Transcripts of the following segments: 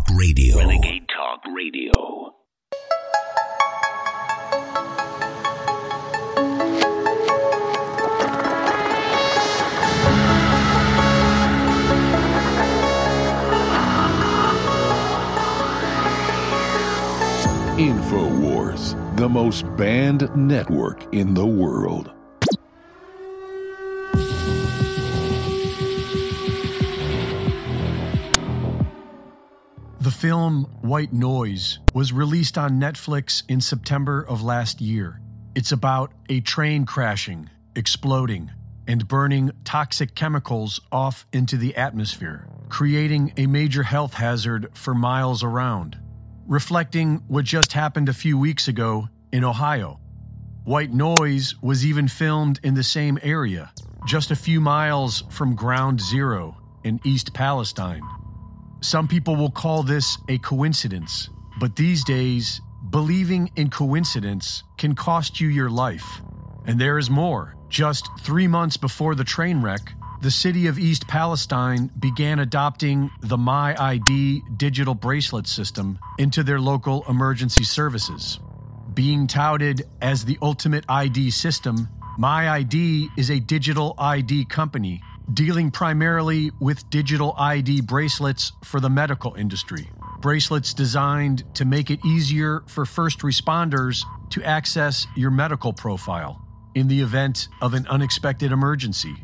Talk Radio. Renegade Talk Radio. InfoWars, the most banned network in the world. The film White Noise was released on Netflix in September of last year. It's about a train crashing, exploding, and burning toxic chemicals off into the atmosphere, creating a major health hazard for miles around, reflecting what just happened a few weeks ago in Ohio. White Noise was even filmed in the same area, just a few miles from Ground Zero in East Palestine. Some people will call this a coincidence, but these days, believing in coincidence can cost you your life. And there is more. Just three months before the train wreck, the city of East Palestine began adopting the My ID digital bracelet system into their local emergency services. Being touted as the ultimate ID system, My ID is a digital ID company dealing primarily with digital ID bracelets for the medical industry. Bracelets designed to make it easier for first responders to access your medical profile in the event of an unexpected emergency.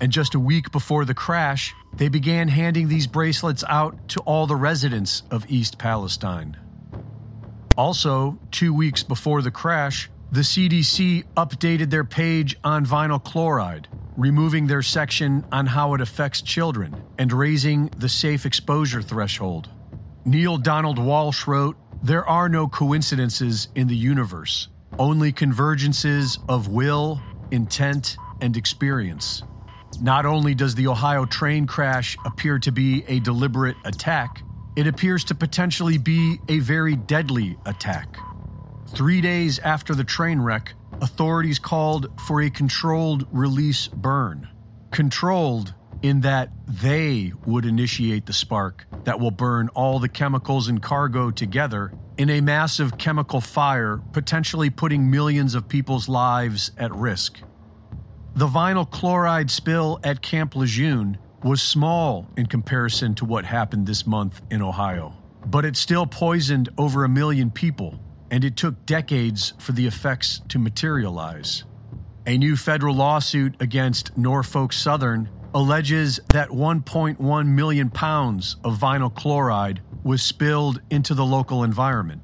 And just a week before the crash, they began handing these bracelets out to all the residents of East Palestine. Also, two weeks before the crash, the CDC updated their page on vinyl chloride, removing their section on how it affects children and raising the safe exposure threshold. Neale Donald Walsch wrote There are no coincidences in the universe, only convergences of will, intent, and experience. Not only does the Ohio train crash appear to be a deliberate attack, it appears to potentially be a very deadly attack. Three days after the train wreck, authorities called for a controlled release burn. Controlled in that they would initiate the spark that will burn all the chemicals and cargo together in a massive chemical fire, potentially putting millions of people's lives at risk. The vinyl chloride spill at Camp Lejeune was small in comparison to what happened this month in Ohio, but it still poisoned over a million people and it took decades for the effects to materialize. A new federal lawsuit against Norfolk Southern alleges that 1.1 million pounds of vinyl chloride was spilled into the local environment.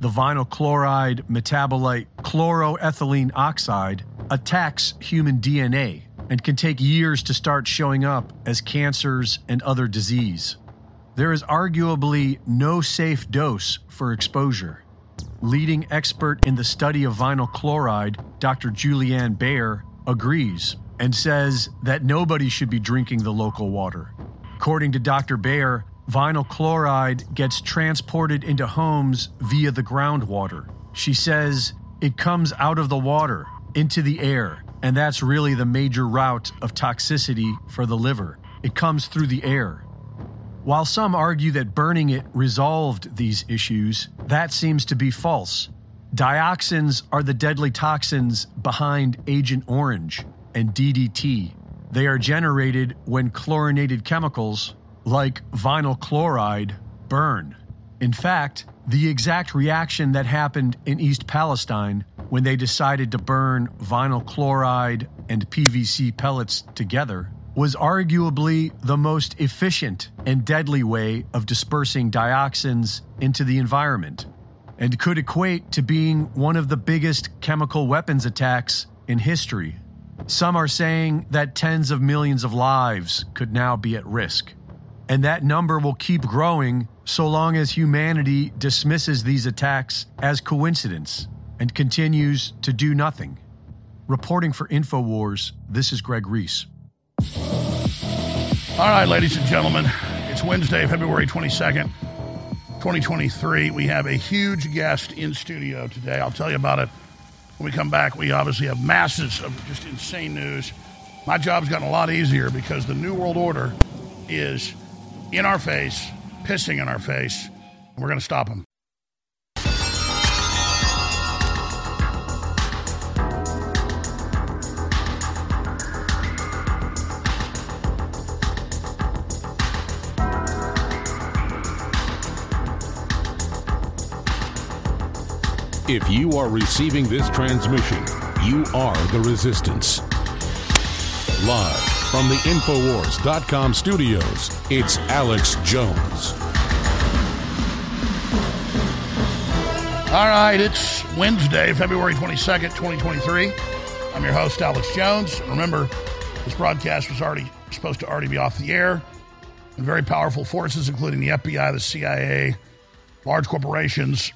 The vinyl chloride metabolite chloroethylene oxide attacks human DNA and can take years to start showing up as cancers and other disease. There is arguably no safe dose for exposure leading expert in the study of vinyl chloride, Dr. Juliane Beier, agrees and says that nobody should be drinking the local water. According to Dr. Beier, vinyl chloride gets transported into homes via the groundwater. She says it comes out of the water into the air, and that's really the major route of toxicity for the liver. It comes through the air. While some argue that burning it resolved these issues, that seems to be false. Dioxins are the deadly toxins behind Agent Orange and DDT. They are generated when chlorinated chemicals, like vinyl chloride, burn. In fact, the exact reaction that happened in East Palestine when they decided to burn vinyl chloride and PVC pellets together was arguably the most efficient and deadly way of dispersing dioxins into the environment, and could equate to being one of the biggest chemical weapons attacks in history. Some are saying that tens of millions of lives could now be at risk, and that number will keep growing so long as humanity dismisses these attacks as coincidence and continues to do nothing. Reporting for InfoWars, this is Greg Reese. All right, ladies and gentlemen, it's Wednesday, February 22nd, 2023. We have a huge guest in studio today. I'll tell you about it when we come back. We obviously have masses of just insane news. My job's gotten a lot easier because the New World Order is in our face, pissing in our face. And we're going to stop them. If you are receiving this transmission, you are the resistance. Live from the Infowars.com studios, it's Alex Jones. All right, it's Wednesday, February 22nd, 2023. I'm your host, Alex Jones. Remember, this broadcast was already supposed to already be off the air. And very powerful forces, including the FBI, the CIA, large corporations,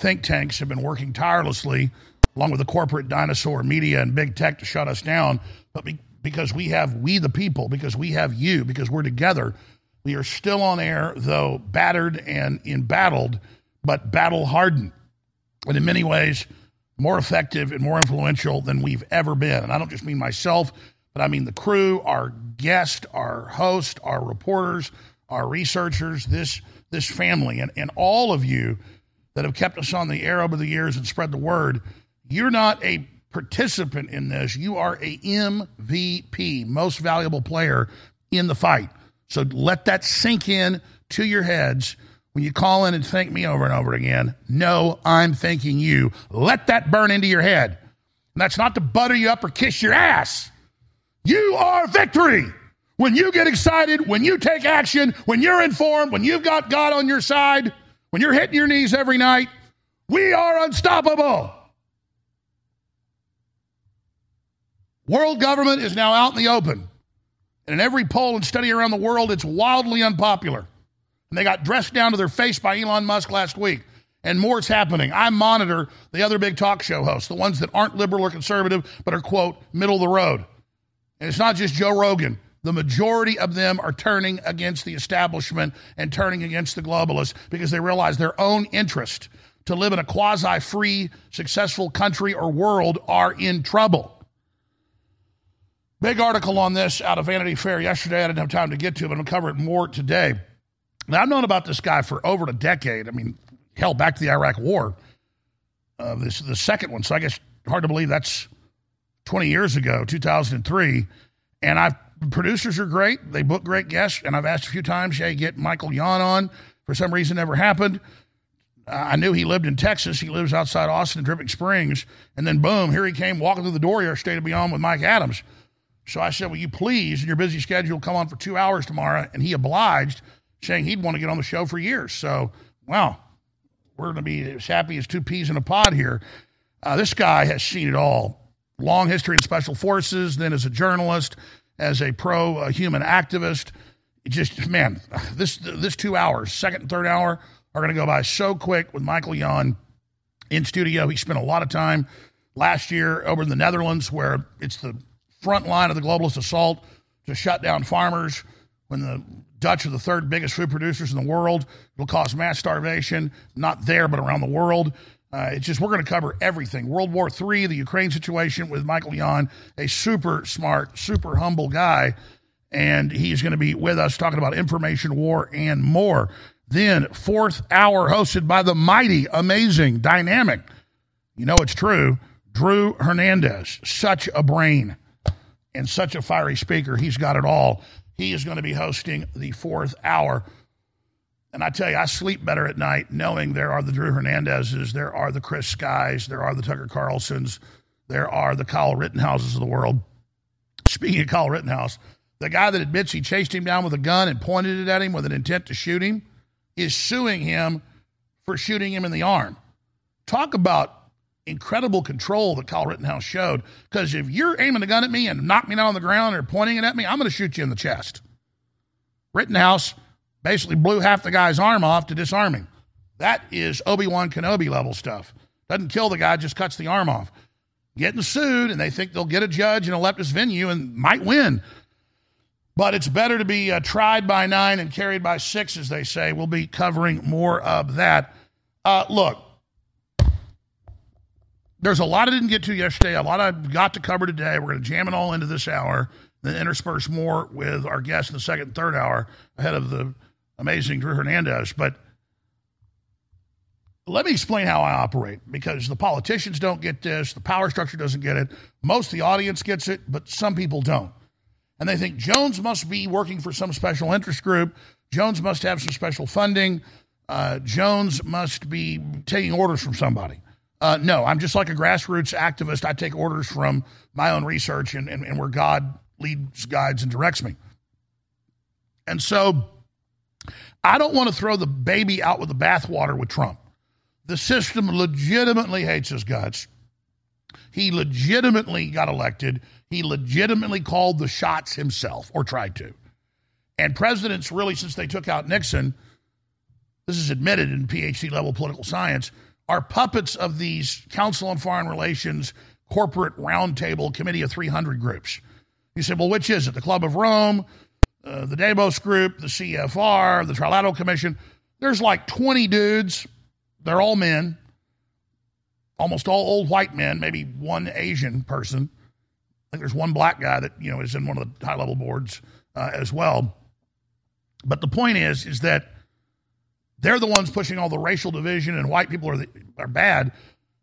think tanks have been working tirelessly, along with the corporate dinosaur media and big tech, to shut us down. But be- because we have we the people, because we have you, because we're together, we are still on air, though battered and embattled, but battle hardened, and in many ways more effective and more influential than we've ever been. And I don't just mean myself, but I mean the crew, our guest, our host, our reporters, our researchers, this this family, and, and all of you that have kept us on the air over the years and spread the word. You're not a participant in this. You are a MVP, most valuable player in the fight. So let that sink in to your heads when you call in and thank me over and over again. No, I'm thanking you. Let that burn into your head. And that's not to butter you up or kiss your ass. You are victory. When you get excited, when you take action, when you're informed, when you've got God on your side, when you're hitting your knees every night, we are unstoppable. World government is now out in the open. And in every poll and study around the world, it's wildly unpopular. And they got dressed down to their face by Elon Musk last week. And more is happening. I monitor the other big talk show hosts, the ones that aren't liberal or conservative, but are, quote, middle of the road. And it's not just Joe Rogan. The majority of them are turning against the establishment and turning against the globalists because they realize their own interest to live in a quasi free, successful country or world are in trouble. Big article on this out of Vanity Fair yesterday. I didn't have time to get to it, but I'll cover it more today. Now, I've known about this guy for over a decade. I mean, hell, back to the Iraq War. Uh, this the second one, so I guess hard to believe that's 20 years ago, 2003. And I've producers are great. They book great guests. And I've asked a few times, hey, get Michael Yon on. For some reason, never happened. I knew he lived in Texas. He lives outside Austin, Dripping Springs. And then, boom, here he came walking through the door here, to be on with Mike Adams. So I said, will you please, in your busy schedule, come on for two hours tomorrow? And he obliged, saying he'd want to get on the show for years. So, wow, we're going to be as happy as two peas in a pod here. Uh, this guy has seen it all. Long history in special forces, then as a journalist, as a pro human activist. Just man, this this two hours, second and third hour, are going to go by so quick with Michael Yon in studio. He spent a lot of time last year over in the Netherlands, where it's the front line of the globalist assault to shut down farmers. When the Dutch are the third biggest food producers in the world, it'll cause mass starvation, not there, but around the world. Uh, it's just we're going to cover everything. World War III, the Ukraine situation with Michael Yon, a super smart, super humble guy, and he's going to be with us talking about information war and more. Then fourth hour hosted by the mighty, amazing, dynamic. You know it's true. Drew Hernandez, such a brain and such a fiery speaker. He's got it all. He is going to be hosting the fourth hour. And I tell you, I sleep better at night knowing there are the Drew Hernandezes, there are the Chris Skies, there are the Tucker Carlsons, there are the Kyle Rittenhouses of the world. Speaking of Kyle Rittenhouse, the guy that admits he chased him down with a gun and pointed it at him with an intent to shoot him is suing him for shooting him in the arm. Talk about incredible control that Kyle Rittenhouse showed. Because if you're aiming a gun at me and knock me down on the ground or pointing it at me, I'm going to shoot you in the chest. Rittenhouse basically blew half the guy's arm off to disarm him. That is Obi Wan Kenobi level stuff. Doesn't kill the guy, just cuts the arm off. Getting sued, and they think they'll get a judge in a leftist venue and might win. But it's better to be uh, tried by nine and carried by six, as they say. We'll be covering more of that. Uh, look, there's a lot I didn't get to yesterday, a lot I got to cover today. We're going to jam it all into this hour, then intersperse more with our guests in the second and third hour ahead of the amazing Drew Hernandez. But let me explain how I operate because the politicians don't get this, the power structure doesn't get it, most of the audience gets it, but some people don't. And they think Jones must be working for some special interest group, Jones must have some special funding, uh, Jones must be taking orders from somebody. Uh, no, I'm just like a grassroots activist. I take orders from my own research and, and, and where God leads, guides, and directs me. And so I don't want to throw the baby out with the bathwater with Trump. The system legitimately hates his guts. He legitimately got elected. He legitimately called the shots himself, or tried to. And presidents, really, since they took out Nixon, this is admitted in PhD level political science, are puppets of these Council on Foreign Relations corporate roundtable committee of 300 groups. You say, well, which is it? The Club of Rome, uh, the Davos Group, the CFR, the Trilateral Commission. There's like 20 dudes. They're all men, almost all old white men, maybe one Asian person. I think there's one black guy that you know is in one of the high level boards uh, as well. But the point is, is that they're the ones pushing all the racial division, and white people are the, are bad.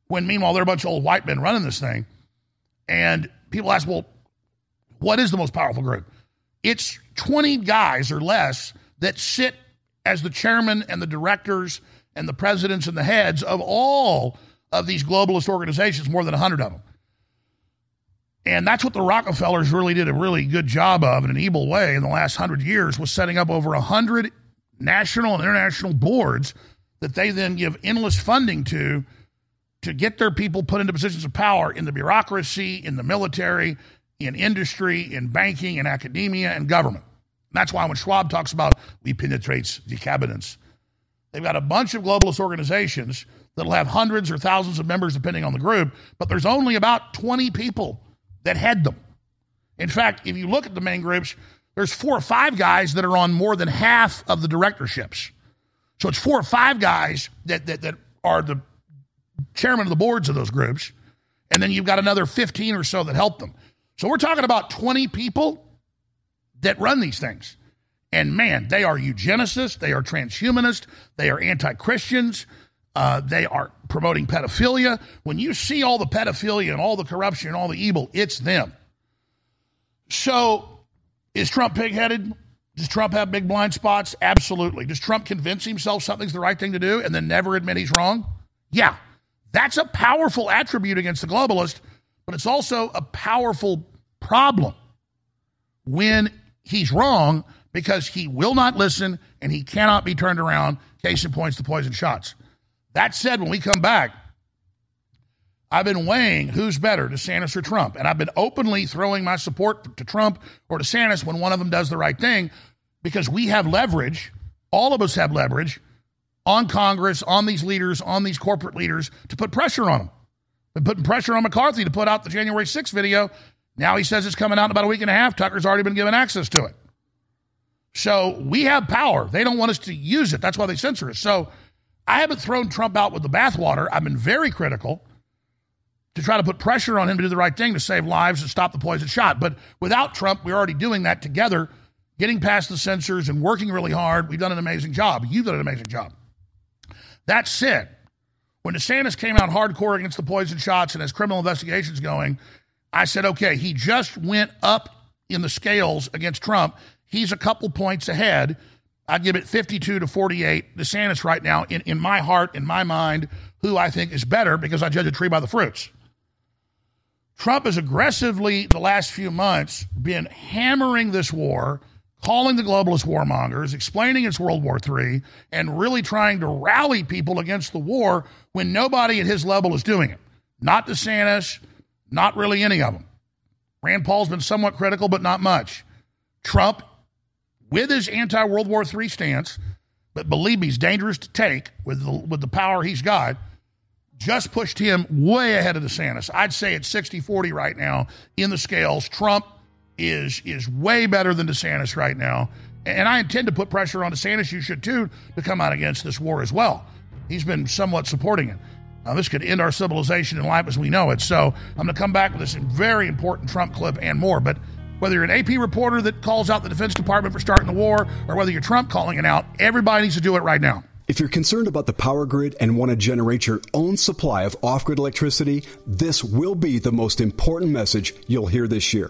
When meanwhile they're a bunch of old white men running this thing, and people ask, well, what is the most powerful group? It's 20 guys or less that sit as the chairman and the directors and the presidents and the heads of all of these globalist organizations, more than 100 of them. And that's what the Rockefellers really did a really good job of in an evil way in the last 100 years was setting up over 100 national and international boards that they then give endless funding to to get their people put into positions of power in the bureaucracy, in the military, in industry, in banking, in academia, and government. That's why when Schwab talks about we penetrates the cabinets, they've got a bunch of globalist organizations that'll have hundreds or thousands of members depending on the group, but there's only about 20 people that head them. In fact, if you look at the main groups, there's four or five guys that are on more than half of the directorships. So it's four or five guys that, that, that are the chairman of the boards of those groups. And then you've got another 15 or so that help them. So we're talking about 20 people that run these things. And man, they are eugenicists, they are transhumanists, they are anti Christians, uh, they are promoting pedophilia. When you see all the pedophilia and all the corruption and all the evil, it's them. So is Trump pigheaded? Does Trump have big blind spots? Absolutely. Does Trump convince himself something's the right thing to do and then never admit he's wrong? Yeah. That's a powerful attribute against the globalist, but it's also a powerful problem when he's wrong because he will not listen and he cannot be turned around. Case in points, the poison shots. That said, when we come back, I've been weighing who's better, DeSantis or Trump. And I've been openly throwing my support to Trump or DeSantis when one of them does the right thing because we have leverage. All of us have leverage on Congress, on these leaders, on these corporate leaders to put pressure on them. Been putting pressure on McCarthy to put out the January 6th video. Now he says it's coming out in about a week and a half. Tucker's already been given access to it. So we have power. They don't want us to use it. That's why they censor us. So I haven't thrown Trump out with the bathwater. I've been very critical to try to put pressure on him to do the right thing to save lives and stop the poison shot. But without Trump, we're already doing that together, getting past the censors and working really hard. We've done an amazing job. You've done an amazing job. That said, when DeSantis came out hardcore against the poison shots and his criminal investigations going, I said, okay, he just went up in the scales against Trump. He's a couple points ahead. I'd give it 52 to 48. DeSantis right now, in, in my heart, in my mind, who I think is better because I judge a tree by the fruits. Trump has aggressively, the last few months, been hammering this war, calling the globalist warmongers, explaining it's World War III, and really trying to rally people against the war when nobody at his level is doing it. Not DeSantis, not really any of them. Rand Paul's been somewhat critical, but not much. Trump, with his anti World War III stance, but believe me, he's dangerous to take with the, with the power he's got just pushed him way ahead of DeSantis. I'd say it's 60 40 right now in the scales. Trump is is way better than DeSantis right now. And I intend to put pressure on DeSantis, you should too, to come out against this war as well. He's been somewhat supporting it. Now, this could end our civilization and life as we know it. So I'm going to come back with this very important Trump clip and more. But Whether you're an AP reporter that calls out the Defense Department for starting the war, or whether you're Trump calling it out, everybody needs to do it right now. If you're concerned about the power grid and want to generate your own supply of off grid electricity, this will be the most important message you'll hear this year.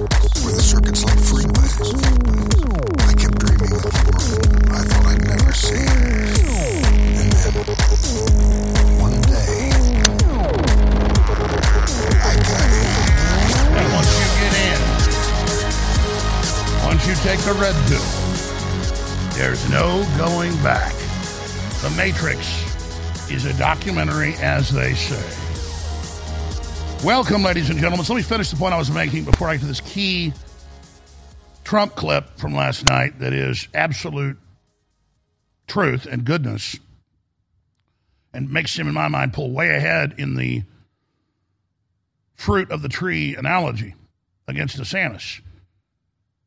Motorcycles. The circuits like freeways? I kept dreaming of a world I thought I'd never see. And then, one day, I got in. And once you get in, once you take the red pill, there's no going back. The Matrix is a documentary, as they say. Welcome, ladies and gentlemen. So let me finish the point I was making before I get to this key Trump clip from last night that is absolute truth and goodness and makes him, in my mind, pull way ahead in the fruit of the tree analogy against DeSantis.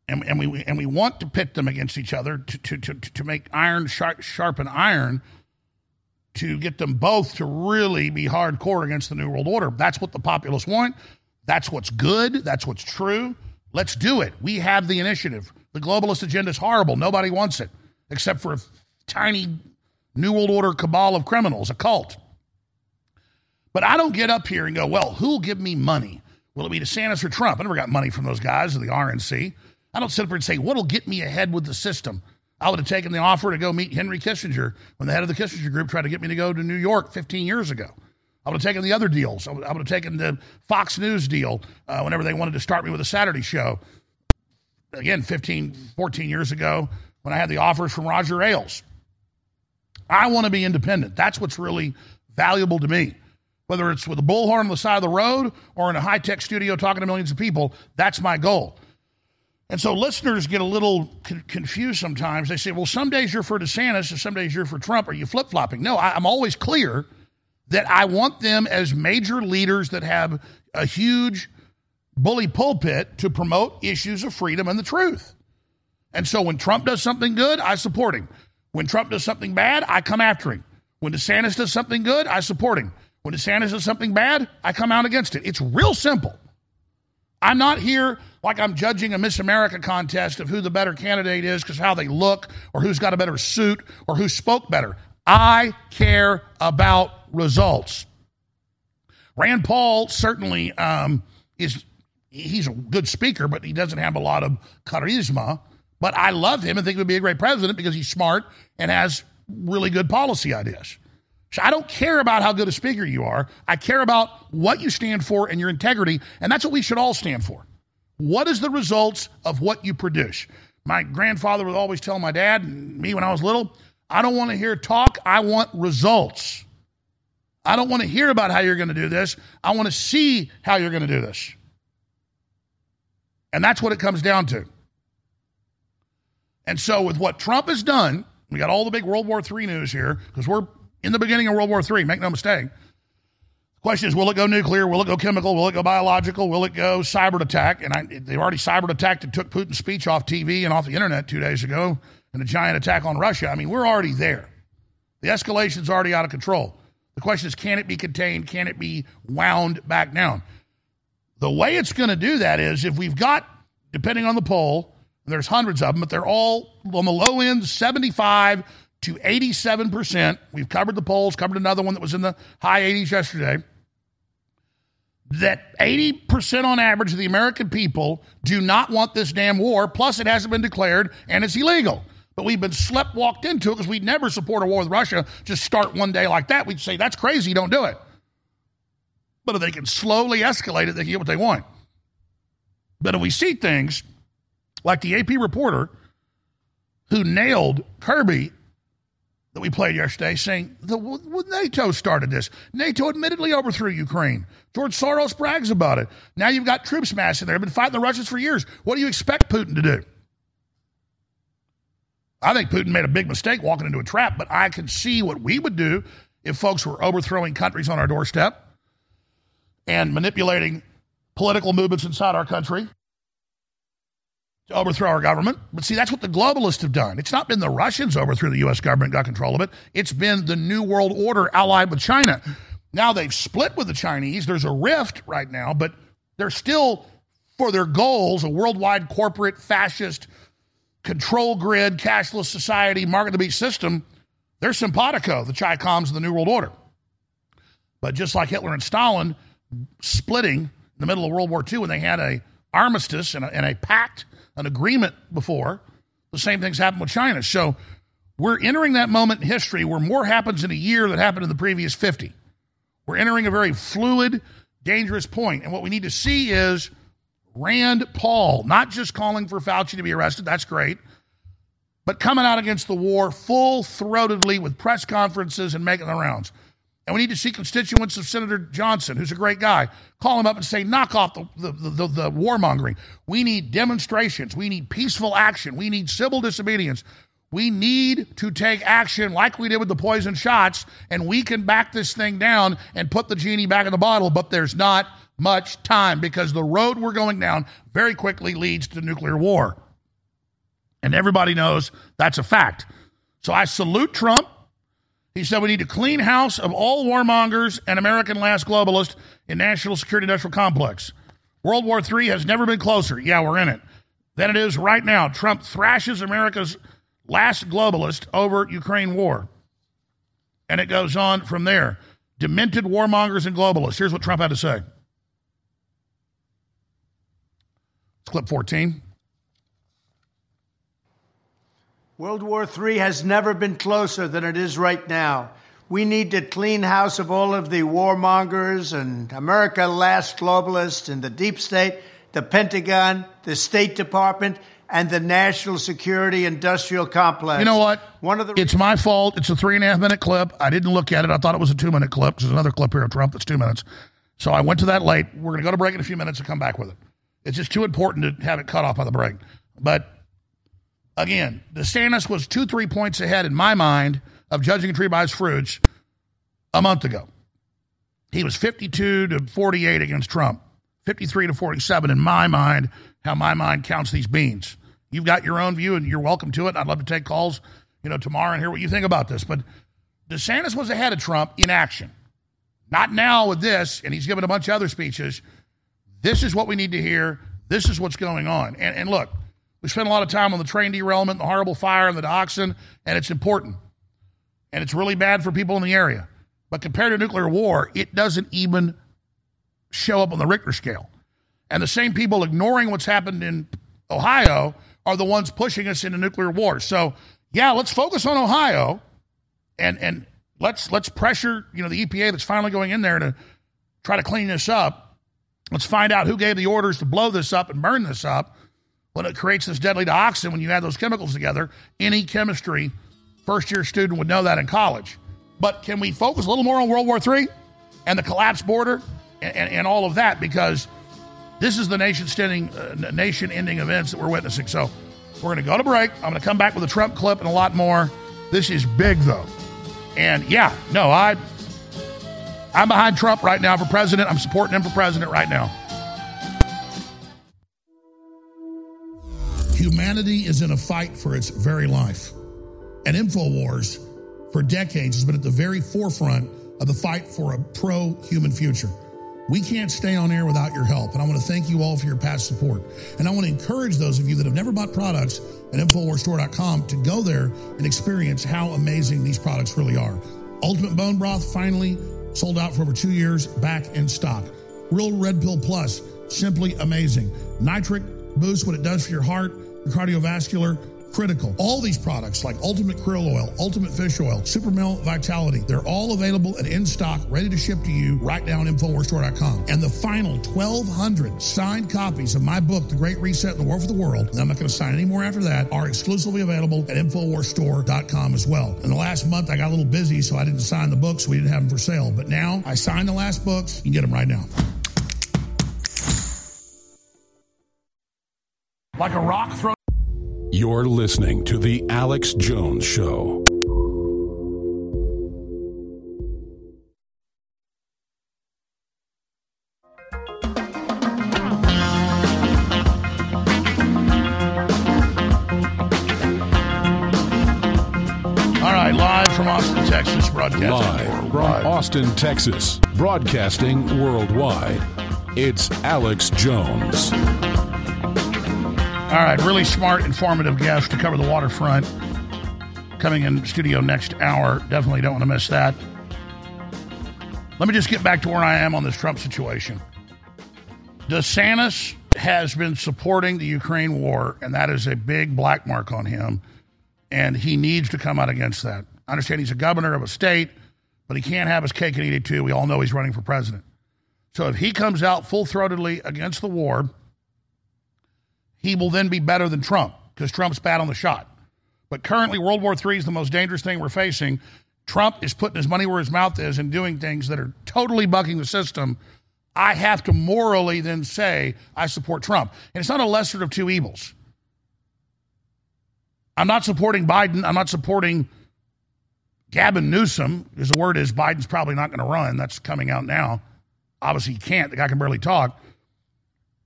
And, and, we, and we want to pit them against each other to, to, to, to make iron sharp, sharpen iron to get them both to really be hardcore against the New World Order. That's what the populists want. That's what's good. That's what's true. Let's do it. We have the initiative. The globalist agenda is horrible. Nobody wants it except for a tiny New World Order cabal of criminals, a cult. But I don't get up here and go, well, who'll give me money? Will it be DeSantis or Trump? I never got money from those guys or the RNC. I don't sit up here and say, what'll get me ahead with the system? I would have taken the offer to go meet Henry Kissinger when the head of the Kissinger group tried to get me to go to New York 15 years ago. I would have taken the other deals. I would, I would have taken the Fox News deal uh, whenever they wanted to start me with a Saturday show. Again, 15, 14 years ago when I had the offers from Roger Ailes. I want to be independent. That's what's really valuable to me. Whether it's with a bullhorn on the side of the road or in a high tech studio talking to millions of people, that's my goal. And so listeners get a little con- confused sometimes. They say, well, some days you're for DeSantis and some days you're for Trump. Are you flip flopping? No, I, I'm always clear that I want them as major leaders that have a huge bully pulpit to promote issues of freedom and the truth. And so when Trump does something good, I support him. When Trump does something bad, I come after him. When DeSantis does something good, I support him. When DeSantis does something bad, I come out against it. It's real simple. I'm not here like I'm judging a Miss America contest of who the better candidate is because how they look or who's got a better suit or who spoke better. I care about results. Rand Paul certainly um, is he's a good speaker, but he doesn't have a lot of charisma. But I love him and think he would be a great president because he's smart and has really good policy ideas. So I don't care about how good a speaker you are. I care about what you stand for and your integrity, and that's what we should all stand for. What is the results of what you produce? My grandfather would always tell my dad and me when I was little, I don't want to hear talk, I want results. I don't want to hear about how you're going to do this. I want to see how you're going to do this. And that's what it comes down to. And so, with what Trump has done, we got all the big World War III news here because we're in the beginning of World War III, make no mistake. The question is will it go nuclear? Will it go chemical? Will it go biological? Will it go cyber attack? And I, they've already cyber attacked and took Putin's speech off TV and off the internet two days ago in a giant attack on Russia. I mean, we're already there. The escalation's already out of control. The question is can it be contained? Can it be wound back down? The way it's going to do that is if we've got, depending on the poll, there's hundreds of them, but they're all on the low end, 75 to 87%. We've covered the polls, covered another one that was in the high 80s yesterday. That 80% on average of the American people do not want this damn war, plus it hasn't been declared and it's illegal. But we've been slept walked into it because we'd never support a war with Russia. Just start one day like that. We'd say, that's crazy, don't do it. But if they can slowly escalate it, they can get what they want. But if we see things like the AP reporter who nailed Kirby that we played yesterday, saying the well, NATO started this. NATO admittedly overthrew Ukraine. George Soros brags about it. Now you've got troops massing there. They've been fighting the Russians for years. What do you expect Putin to do? I think Putin made a big mistake walking into a trap, but I can see what we would do if folks were overthrowing countries on our doorstep and manipulating political movements inside our country to overthrow our government. But see, that's what the globalists have done. It's not been the Russians overthrew the U.S. government, got control of it. It's been the New World Order allied with China. Now they've split with the Chinese. There's a rift right now, but they're still, for their goals, a worldwide corporate fascist control grid, cashless society, market the beast system. They're simpatico, the Chi Coms of the New World Order. But just like Hitler and Stalin splitting in the middle of World War II when they had a armistice and a, and a pact an agreement before. The same thing's happened with China. So we're entering that moment in history where more happens in a year than happened in the previous 50. We're entering a very fluid, dangerous point. And what we need to see is Rand Paul not just calling for Fauci to be arrested, that's great, but coming out against the war full throatedly with press conferences and making the rounds. And we need to see constituents of Senator Johnson, who's a great guy, call him up and say, knock off the, the, the, the warmongering. We need demonstrations. We need peaceful action. We need civil disobedience. We need to take action like we did with the poison shots, and we can back this thing down and put the genie back in the bottle, but there's not much time because the road we're going down very quickly leads to nuclear war. And everybody knows that's a fact. So I salute Trump. He said we need a clean house of all warmongers and American last globalists in national security industrial complex. World War III has never been closer. Yeah, we're in it. Than it is right now. Trump thrashes America's last globalist over Ukraine war. And it goes on from there. Demented warmongers and globalists. Here's what Trump had to say. Clip 14. World War III has never been closer than it is right now. We need to clean house of all of the warmongers and America last globalists and the deep state, the Pentagon, the State Department, and the national security industrial complex. You know what? One of the It's my fault. It's a three and a half minute clip. I didn't look at it. I thought it was a two minute clip. There's another clip here of Trump that's two minutes. So I went to that late. We're going to go to break in a few minutes and come back with it. It's just too important to have it cut off by the break. But again, the DeSantis was two, three points ahead in my mind of judging a tree by its fruits a month ago. He was 52 to 48 against Trump, 53 to 47 in my mind, how my mind counts these beans. You've got your own view and you're welcome to it. I'd love to take calls, you know, tomorrow and hear what you think about this. But DeSantis was ahead of Trump in action. Not now with this, and he's given a bunch of other speeches. This is what we need to hear. This is what's going on. And, and look, we spent a lot of time on the train derailment, the horrible fire, and the dioxin, and it's important. And it's really bad for people in the area. But compared to nuclear war, it doesn't even show up on the Richter scale. And the same people ignoring what's happened in Ohio are the ones pushing us into nuclear war. So, yeah, let's focus on Ohio and and let's let's pressure, you know, the EPA that's finally going in there to try to clean this up. Let's find out who gave the orders to blow this up and burn this up when it creates this deadly dioxin when you add those chemicals together. Any chemistry first year student would know that in college. But can we focus a little more on World War III and the collapsed border and, and, and all of that? Because this is the nation ending, uh, nation ending events that we're witnessing. So we're going to go to break. I'm going to come back with a Trump clip and a lot more. This is big, though. And yeah, no, I, I'm behind Trump right now for president. I'm supporting him for president right now. Humanity is in a fight for its very life. And InfoWars, for decades, has been at the very forefront of the fight for a pro human future. We can't stay on air without your help. And I want to thank you all for your past support. And I want to encourage those of you that have never bought products at InfoWarsStore.com to go there and experience how amazing these products really are. Ultimate Bone Broth finally sold out for over two years, back in stock. Real Red Pill Plus, simply amazing. Nitric boost what it does for your heart, cardiovascular critical. All these products like Ultimate Krill Oil, Ultimate Fish Oil, Super Male Vitality, they're all available and in stock, ready to ship to you right now on InfoWarsStore.com. And the final 1,200 signed copies of my book, The Great Reset and the War for the World, and I'm not going to sign any more after that, are exclusively available at InfoWarsStore.com as well. In the last month, I got a little busy, so I didn't sign the books. We didn't have them for sale. But now I signed the last books. You can get them right now. Like a rock thrown. You're listening to The Alex Jones Show. All right, live from Austin, Texas, broadcasting Live from worldwide. Austin, Texas, broadcasting worldwide. It's Alex Jones. All right, really smart, informative guest to cover the waterfront. Coming in studio next hour. Definitely don't want to miss that. Let me just get back to where I am on this Trump situation. DeSantis has been supporting the Ukraine war, and that is a big black mark on him. And he needs to come out against that. I understand he's a governor of a state, but he can't have his cake and eat it too. We all know he's running for president. So if he comes out full throatedly against the war, he will then be better than Trump because Trump's bad on the shot. But currently, World War III is the most dangerous thing we're facing. Trump is putting his money where his mouth is and doing things that are totally bucking the system. I have to morally then say I support Trump. And it's not a lesser of two evils. I'm not supporting Biden. I'm not supporting Gavin Newsom, because the word is Biden's probably not going to run. That's coming out now. Obviously, he can't. The guy can barely talk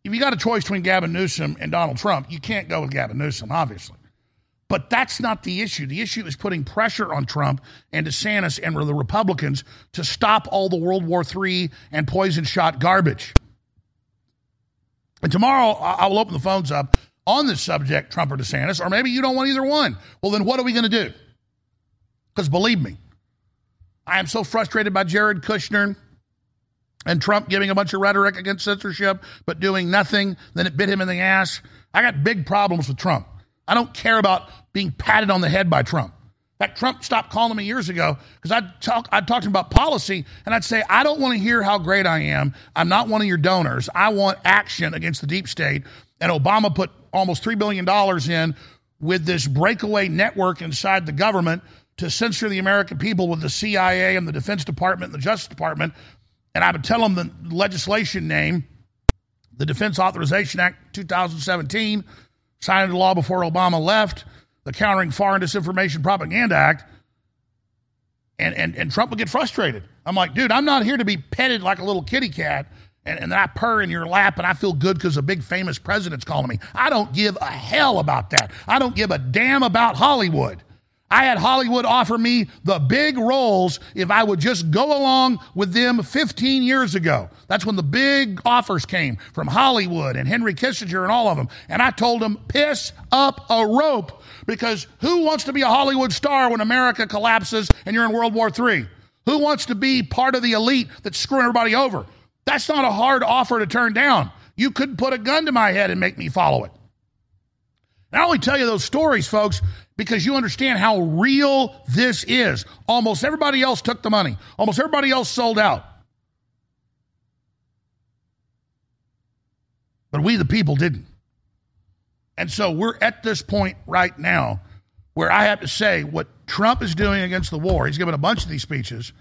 if you got a choice between Gavin Newsom and Donald Trump, you can't go with Gavin Newsom, obviously. But that's not the issue. The issue is putting pressure on Trump and DeSantis and the Republicans to stop all the World War III and poison shot garbage. And tomorrow I will open the phones up on this subject, Trump or DeSantis, or maybe you don't want either one. Well, then what are we going to do? Because believe me, I am so frustrated by Jared Kushner and Trump giving a bunch of rhetoric against censorship, but doing nothing. Then it bit him in the ass. I got big problems with Trump. I don't care about being patted on the head by Trump. In fact, Trump stopped calling me years ago because I'd talk, I'd talk to him about policy, and I'd say, I don't want to hear how great I am. I'm not one of your donors. I want action against the deep state. And Obama put almost $3 billion in with this breakaway network inside the government to censor the American people with the CIA and the Defense Department and the Justice Department and I would tell them the legislation name, the Defense Authorization Act 2017, signed into law before Obama left, the Countering Foreign Disinformation Propaganda Act, and, and, and Trump would get frustrated. I'm like, dude, I'm not here to be petted like a little kitty cat and, and I purr in your lap and I feel good because a big famous president's calling me. I don't give a hell about that. I don't give a damn about Hollywood. I had Hollywood offer me the big roles if I would just go along with them 15 years ago. That's when the big offers came from Hollywood and Henry Kissinger and all of them. And I told them, piss up a rope because who wants to be a Hollywood star when America collapses and you're in World War III? Who wants to be part of the elite that's screwing everybody over? That's not a hard offer to turn down. You could put a gun to my head and make me follow it. I only tell you those stories, folks, because you understand how real this is. Almost everybody else took the money, almost everybody else sold out. But we, the people, didn't. And so we're at this point right now where I have to say what Trump is doing against the war, he's given a bunch of these speeches,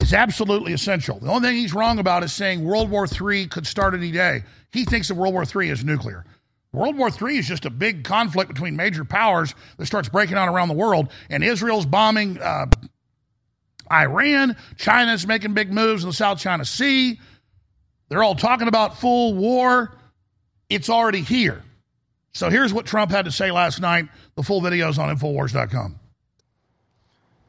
is absolutely essential. The only thing he's wrong about is saying World War III could start any day. He thinks that World War III is nuclear. World War III is just a big conflict between major powers that starts breaking out around the world, and Israel's bombing uh, Iran. China's making big moves in the South China Sea. They're all talking about full war. It's already here. So here's what Trump had to say last night. The full video is on Infowars.com.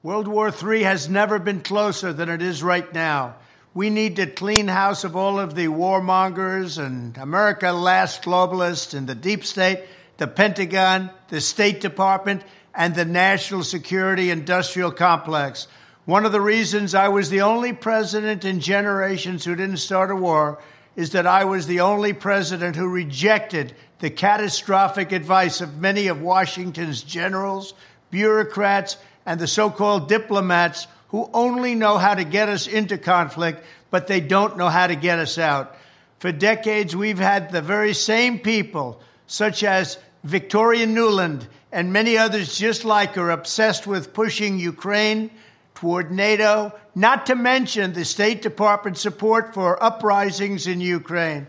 World War III has never been closer than it is right now. We need to clean house of all of the warmongers and America last globalists in the deep state, the Pentagon, the State Department, and the national security industrial complex. One of the reasons I was the only president in generations who didn't start a war is that I was the only president who rejected the catastrophic advice of many of Washington's generals, bureaucrats, and the so called diplomats who only know how to get us into conflict, but they don't know how to get us out. For decades, we've had the very same people, such as Victoria Nuland and many others just like her, obsessed with pushing Ukraine toward NATO, not to mention the State Department support for uprisings in Ukraine.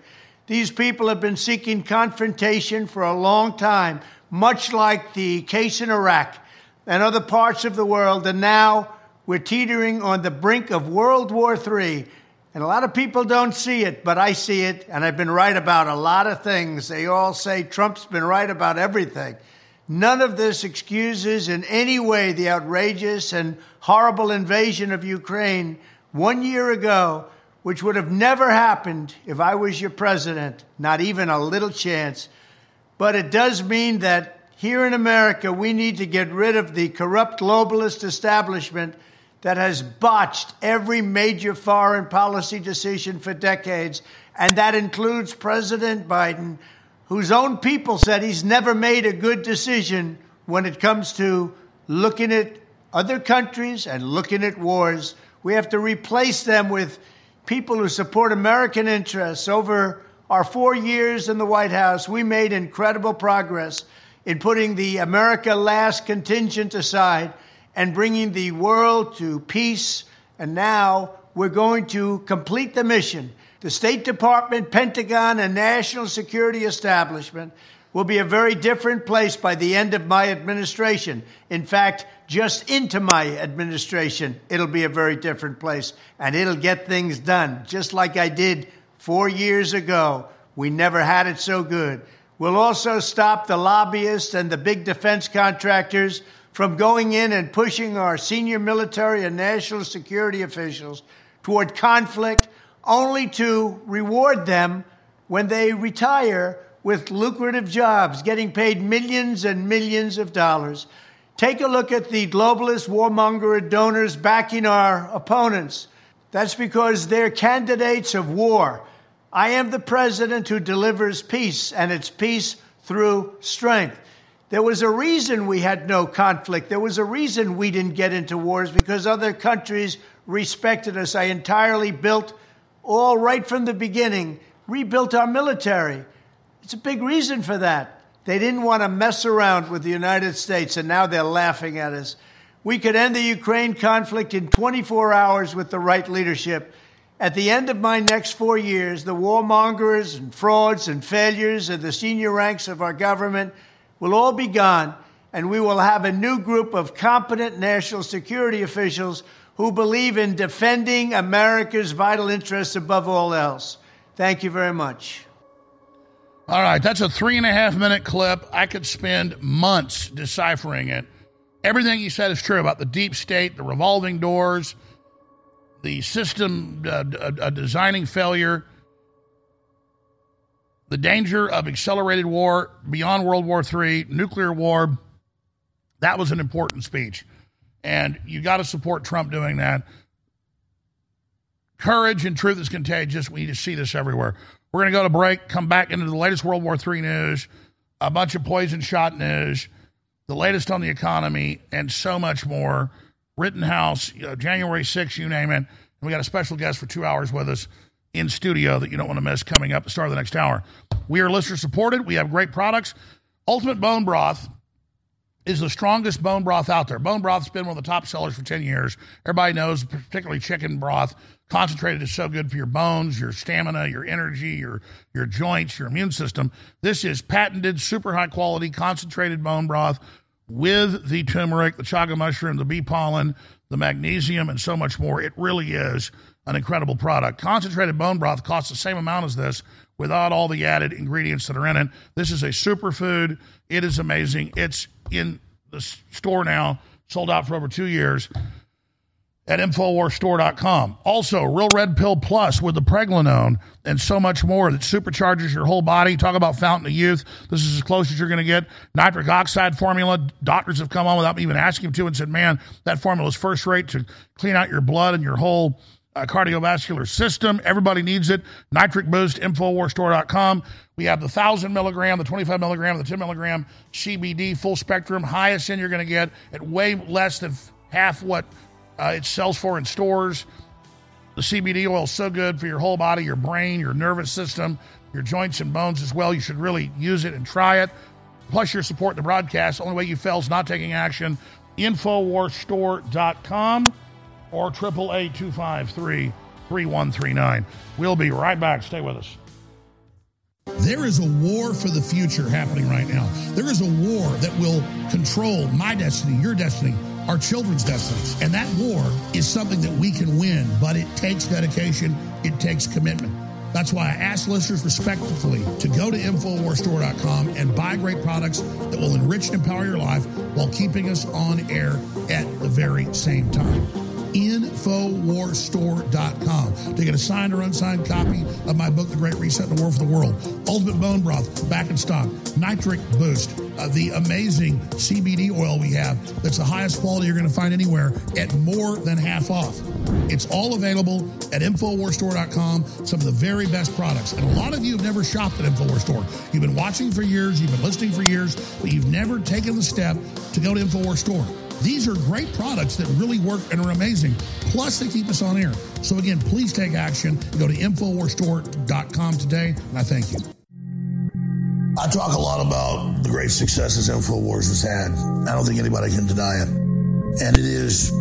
These people have been seeking confrontation for a long time, much like the case in Iraq and other parts of the world, and now we're teetering on the brink of World War III. And a lot of people don't see it, but I see it, and I've been right about a lot of things. They all say Trump's been right about everything. None of this excuses in any way the outrageous and horrible invasion of Ukraine one year ago, which would have never happened if I was your president, not even a little chance. But it does mean that here in America, we need to get rid of the corrupt globalist establishment that has botched every major foreign policy decision for decades, and that includes President Biden, whose own people said he's never made a good decision when it comes to looking at other countries and looking at wars. We have to replace them with people who support American interests. Over our four years in the White House, we made incredible progress in putting the America Last contingent aside and bringing the world to peace. And now we're going to complete the mission. The State Department, Pentagon, and national security establishment will be a very different place by the end of my administration. In fact, just into my administration, it'll be a very different place and it'll get things done, just like I did four years ago. We never had it so good. We'll also stop the lobbyists and the big defense contractors from going in and pushing our senior military and national security officials toward conflict only to reward them when they retire with lucrative jobs, getting paid millions and millions of dollars. Take a look at the globalist warmonger donors backing our opponents. That's because they're candidates of war. I am the president who delivers peace, and it's peace through strength. There was a reason we had no conflict. There was a reason we didn't get into wars because other countries respected us. I entirely built, all right from the beginning, rebuilt our military. It's a big reason for that. They didn't want to mess around with the United States, and now they're laughing at us. We could end the Ukraine conflict in 24 hours with the right leadership. At the end of my next four years, the warmongers and frauds and failures of the senior ranks of our government will all be gone, and we will have a new group of competent national security officials who believe in defending America's vital interests above all else. Thank you very much. All right, that's a three and a half minute clip. I could spend months deciphering it. Everything he said is true about the deep state, the revolving doors, the system uh, uh, designing failure, the danger of accelerated war beyond World War III, nuclear war. That was an important speech. And you got to support Trump doing that. Courage and truth is contagious. We need to see this everywhere. We're going to go to break, come back into the latest World War III news, a bunch of poison shot news, the latest on the economy, and so much more. Rittenhouse, you know, January 6th, you name it. And we got a special guest for two hours with us in studio that you don't want to miss coming up at the start of the next hour. We are listener supported. We have great products. Ultimate Bone Broth is the strongest bone broth out there. Bone broth's been one of the top sellers for 10 years. Everybody knows, particularly chicken broth. Concentrated is so good for your bones, your stamina, your energy, your, your joints, your immune system. This is patented, super high quality, concentrated bone broth with the turmeric, the chaga mushroom, the bee pollen, the magnesium, and so much more. It really is an incredible product. Concentrated bone broth costs the same amount as this without all the added ingredients that are in it. This is a superfood. It is amazing. It's in the store now, sold out for over two years at InfoWarsStore.com. Also, Real Red Pill Plus with the pregnenolone and so much more that supercharges your whole body. Talk about fountain of youth. This is as close as you're going to get. Nitric oxide formula. Doctors have come on without me even asking them to and said, man, that formula is first rate to clean out your blood and your whole cardiovascular system. Everybody needs it. Nitric Boost, Infowarstore.com. We have the 1,000 milligram, the 25 milligram, the 10 milligram CBD full spectrum, highest end you're going to get at way less than half what uh, it sells for in stores. The CBD oil is so good for your whole body, your brain, your nervous system, your joints and bones as well. You should really use it and try it. Plus, your support the broadcast. The only way you fail is not taking action. Infowarsstore.com or 888 253 3139. We'll be right back. Stay with us. There is a war for the future happening right now. There is a war that will control my destiny, your destiny our children's destinies. And that war is something that we can win, but it takes dedication, it takes commitment. That's why I ask listeners respectfully to go to InfoWarsStore.com and buy great products that will enrich and empower your life while keeping us on air at the very same time. Infowarstore.com to get a signed or unsigned copy of my book, The Great Reset and the War for the World. Ultimate Bone Broth, back in stock. Nitric Boost, uh, the amazing CBD oil we have that's the highest quality you're going to find anywhere at more than half off. It's all available at InfoWarsStore.com, some of the very best products. And a lot of you have never shopped at InfoWars Store. You've been watching for years, you've been listening for years, but you've never taken the step to go to InfoWars Store. These are great products that really work and are amazing. Plus, they keep us on air. So, again, please take action. Go to InfoWarsStore.com today, and I thank you. I talk a lot about the great successes InfoWars has had. I don't think anybody can deny it. And it is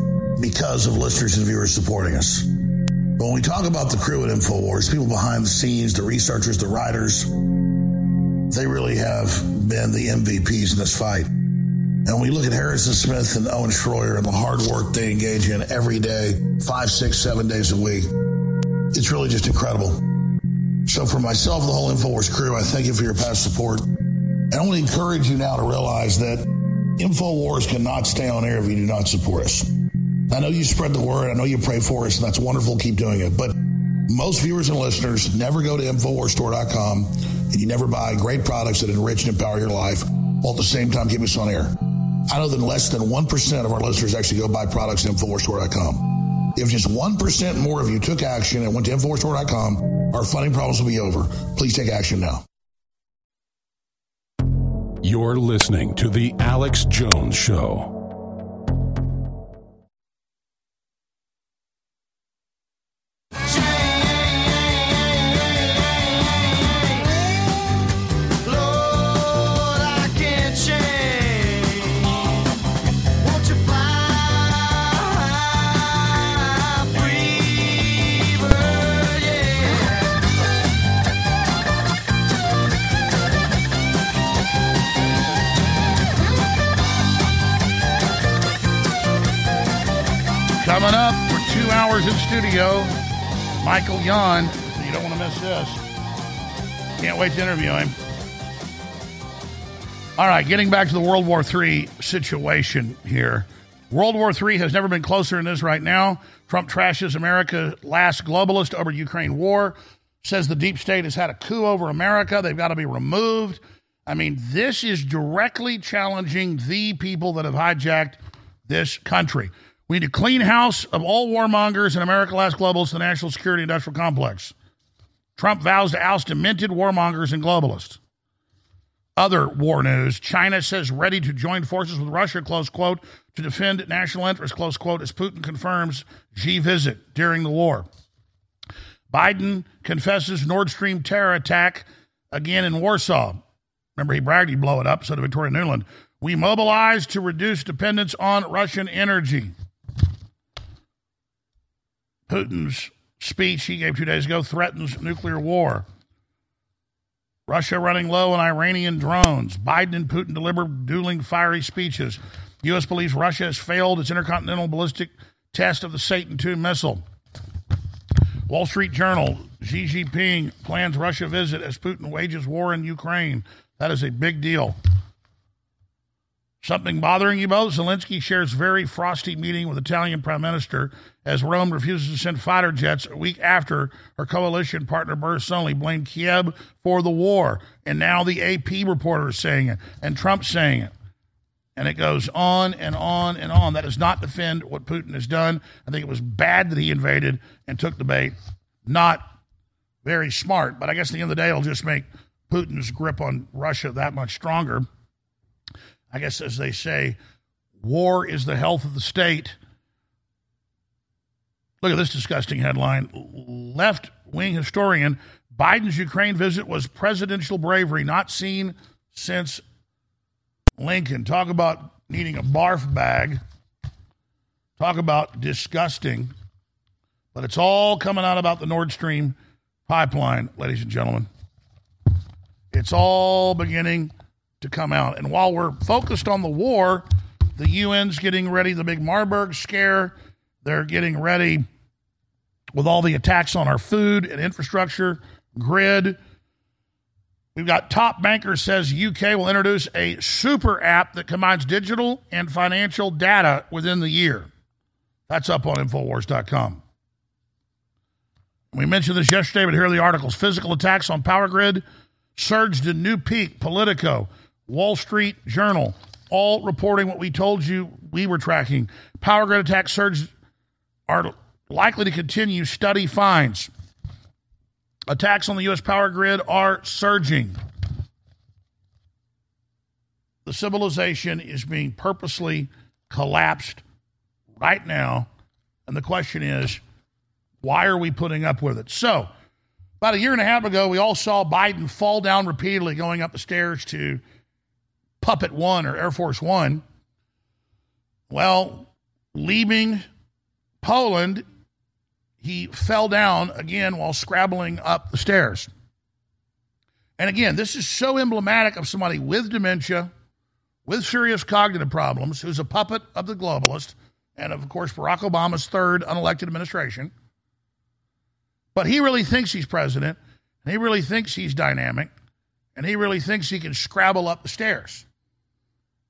because of listeners and viewers supporting us. When we talk about the crew at InfoWars, people behind the scenes, the researchers, the writers, they really have been the MVPs in this fight. And when we look at Harrison Smith and Owen Schroyer and the hard work they engage in every day, five, six, seven days a week. It's really just incredible. So for myself the whole InfoWars crew, I thank you for your past support. I to encourage you now to realize that InfoWars cannot stay on air if you do not support us. I know you spread the word. I know you pray for us, and that's wonderful. Keep doing it. But most viewers and listeners never go to InfoWarsStore.com and you never buy great products that enrich and empower your life while at the same time keep us on air. I know that less than 1% of our listeners actually go buy products at InfoWarsStore.com. If just 1% more of you took action and went to InfoWarsStore.com, our funding problems will be over. Please take action now. You're listening to The Alex Jones Show. Michael Yon. You don't want to miss this. Can't wait to interview him. All right, getting back to the World War III situation here. World War III has never been closer than it is right now. Trump trashes America last globalist over Ukraine war, says the deep state has had a coup over America. They've got to be removed. I mean, this is directly challenging the people that have hijacked this country. We need a clean house of all warmongers in America last globalists, the national security industrial complex. Trump vows to oust demented warmongers and globalists. Other war news China says ready to join forces with Russia, close quote, to defend national interests, close quote, as Putin confirms Xi visit during the war. Biden confesses Nord Stream terror attack again in Warsaw. Remember, he bragged he'd blow it up, so to Victoria Nuland. We mobilize to reduce dependence on Russian energy. Putin's speech he gave two days ago threatens nuclear war. Russia running low on Iranian drones. Biden and Putin deliver dueling fiery speeches. U.S. believes Russia has failed its intercontinental ballistic test of the Satan II missile. Wall Street Journal Xi Jinping plans Russia visit as Putin wages war in Ukraine. That is a big deal. Something bothering you both? Zelensky shares very frosty meeting with Italian Prime Minister as Rome refuses to send fighter jets a week after her coalition partner Berlusconi blamed Kiev for the war. And now the AP reporter is saying it, and Trump saying it. And it goes on and on and on. That does not defend what Putin has done. I think it was bad that he invaded and took the bait. Not very smart, but I guess at the end of the day, it'll just make Putin's grip on Russia that much stronger. I guess, as they say, war is the health of the state. Look at this disgusting headline. Left wing historian Biden's Ukraine visit was presidential bravery not seen since Lincoln. Talk about needing a barf bag. Talk about disgusting. But it's all coming out about the Nord Stream pipeline, ladies and gentlemen. It's all beginning to come out. And while we're focused on the war, the UN's getting ready, the big Marburg scare, they're getting ready with all the attacks on our food and infrastructure grid. We've got top banker says UK will introduce a super app that combines digital and financial data within the year. That's up on Infowars.com. We mentioned this yesterday, but here are the articles. Physical attacks on power grid surged in new peak. Politico, Wall Street Journal, all reporting what we told you we were tracking. Power grid attack surge are likely to continue. Study finds attacks on the U.S. power grid are surging. The civilization is being purposely collapsed right now. And the question is, why are we putting up with it? So, about a year and a half ago, we all saw Biden fall down repeatedly going up the stairs to Puppet One or Air Force One. Well, leaving Poland, he fell down again while scrabbling up the stairs. And again, this is so emblematic of somebody with dementia, with serious cognitive problems, who's a puppet of the globalist, and of course, Barack Obama's third unelected administration. But he really thinks he's president, and he really thinks he's dynamic, and he really thinks he can scrabble up the stairs.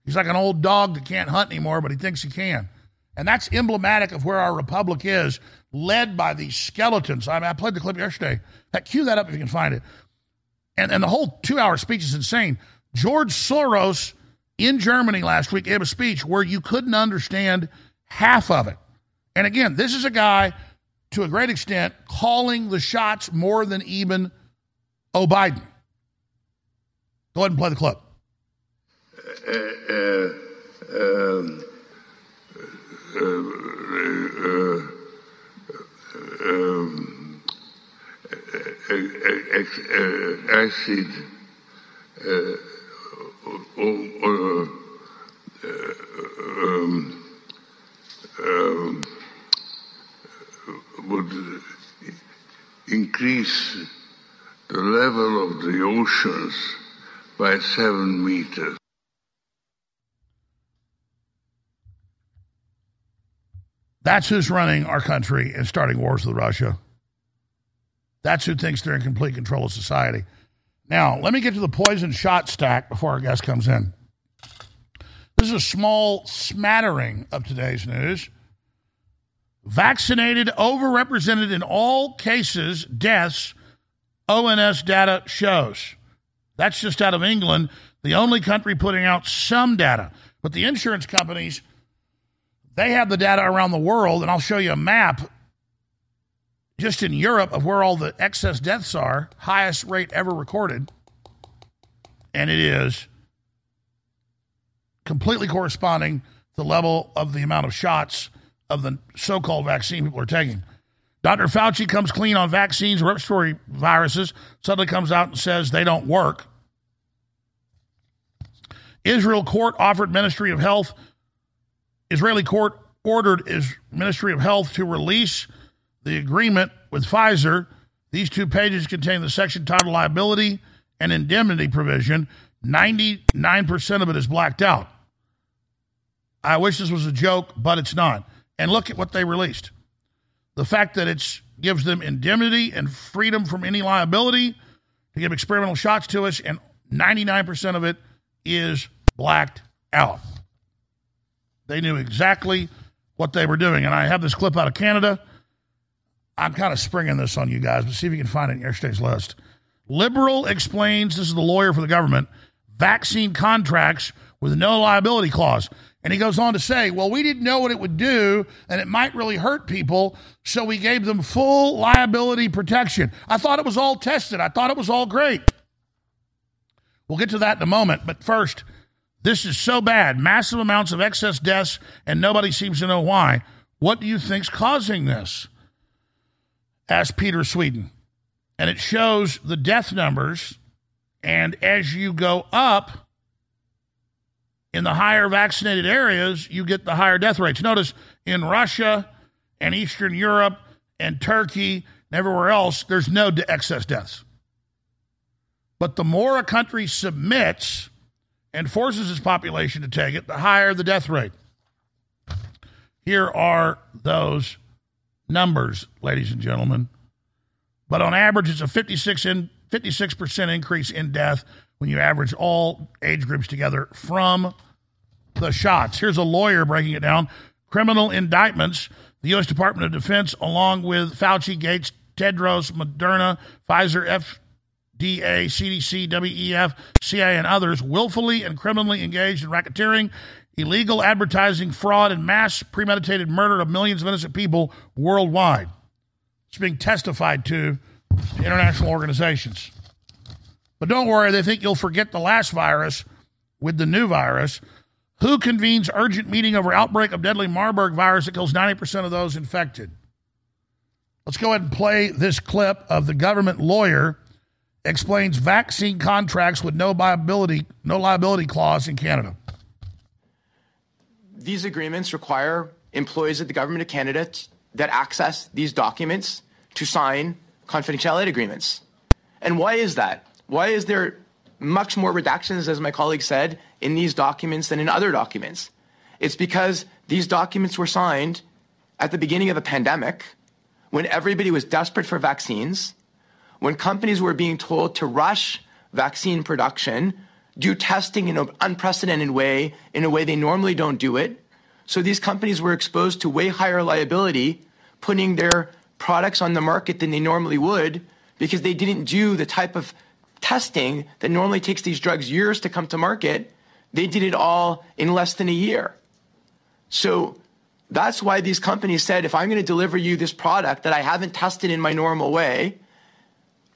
He's like an old dog that can't hunt anymore, but he thinks he can. And that's emblematic of where our republic is, led by these skeletons. I, mean, I played the clip yesterday. Cue that up if you can find it. And, and the whole two hour speech is insane. George Soros in Germany last week gave a speech where you couldn't understand half of it. And again, this is a guy, to a great extent, calling the shots more than even O'Biden. Go ahead and play the clip. Uh, uh, um, uh, acid or, um, um, would increase the level of the oceans by seven meters. That's who's running our country and starting wars with Russia. That's who thinks they're in complete control of society. Now, let me get to the poison shot stack before our guest comes in. This is a small smattering of today's news. Vaccinated overrepresented in all cases, deaths, ONS data shows. That's just out of England, the only country putting out some data. But the insurance companies, they have the data around the world, and I'll show you a map just in Europe of where all the excess deaths are, highest rate ever recorded. And it is completely corresponding to the level of the amount of shots of the so called vaccine people are taking. Dr. Fauci comes clean on vaccines, respiratory viruses, suddenly comes out and says they don't work. Israel court offered Ministry of Health, Israeli court ordered is Ministry of Health to release the agreement with Pfizer. These two pages contain the section titled liability and indemnity provision. 99% of it is blacked out. I wish this was a joke, but it's not. And look at what they released. The fact that it gives them indemnity and freedom from any liability to give experimental shots to us, and 99% of it is blacked out. They knew exactly what they were doing. And I have this clip out of Canada. I'm kind of springing this on you guys, but see if you can find it in yesterday's list. Liberal explains this is the lawyer for the government vaccine contracts with no liability clause. And he goes on to say, well, we didn't know what it would do, and it might really hurt people, so we gave them full liability protection. I thought it was all tested, I thought it was all great. We'll get to that in a moment, but first, this is so bad massive amounts of excess deaths, and nobody seems to know why. What do you think's causing this? Asked Peter Sweden. And it shows the death numbers, and as you go up, in the higher vaccinated areas, you get the higher death rates. Notice in Russia and Eastern Europe and Turkey and everywhere else, there's no excess deaths. But the more a country submits and forces its population to take it, the higher the death rate. Here are those numbers, ladies and gentlemen. But on average, it's a 56 in, 56% increase in death when you average all age groups together from the shots. Here's a lawyer breaking it down. Criminal indictments. The U.S. Department of Defense, along with Fauci, Gates, Tedros, Moderna, Pfizer, FDA, CDC, WEF, CIA, and others, willfully and criminally engaged in racketeering, illegal advertising, fraud, and mass premeditated murder of millions of innocent people worldwide. It's being testified to international organizations. But don't worry, they think you'll forget the last virus with the new virus. Who convenes urgent meeting over outbreak of deadly Marburg virus that kills 90% of those infected? Let's go ahead and play this clip of the government lawyer explains vaccine contracts with no liability, no liability clause in Canada. These agreements require employees of the government of Canada t- that access these documents to sign confidentiality agreements. And why is that? Why is there much more redactions, as my colleague said, in these documents than in other documents. It's because these documents were signed at the beginning of a pandemic when everybody was desperate for vaccines, when companies were being told to rush vaccine production, do testing in an unprecedented way, in a way they normally don't do it. So these companies were exposed to way higher liability, putting their products on the market than they normally would because they didn't do the type of testing that normally takes these drugs years to come to market, they did it all in less than a year. So that's why these companies said if I'm going to deliver you this product that I haven't tested in my normal way,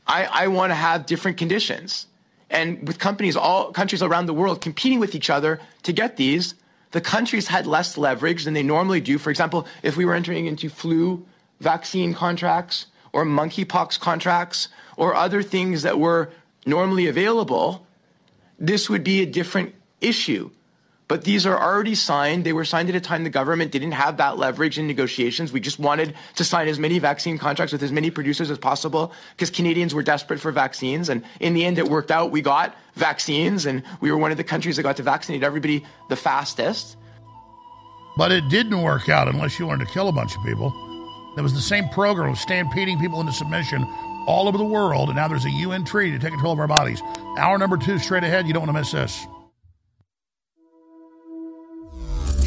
I, I want to have different conditions. And with companies, all countries around the world competing with each other to get these, the countries had less leverage than they normally do. For example, if we were entering into flu vaccine contracts or monkeypox contracts or other things that were normally available, this would be a different issue. But these are already signed. They were signed at a time the government didn't have that leverage in negotiations. We just wanted to sign as many vaccine contracts with as many producers as possible because Canadians were desperate for vaccines. And in the end, it worked out. We got vaccines, and we were one of the countries that got to vaccinate everybody the fastest. But it didn't work out unless you wanted to kill a bunch of people. There was the same program of stampeding people into submission all over the world, and now there's a UN treaty to take control of our bodies. Hour number two, straight ahead. You don't want to miss this.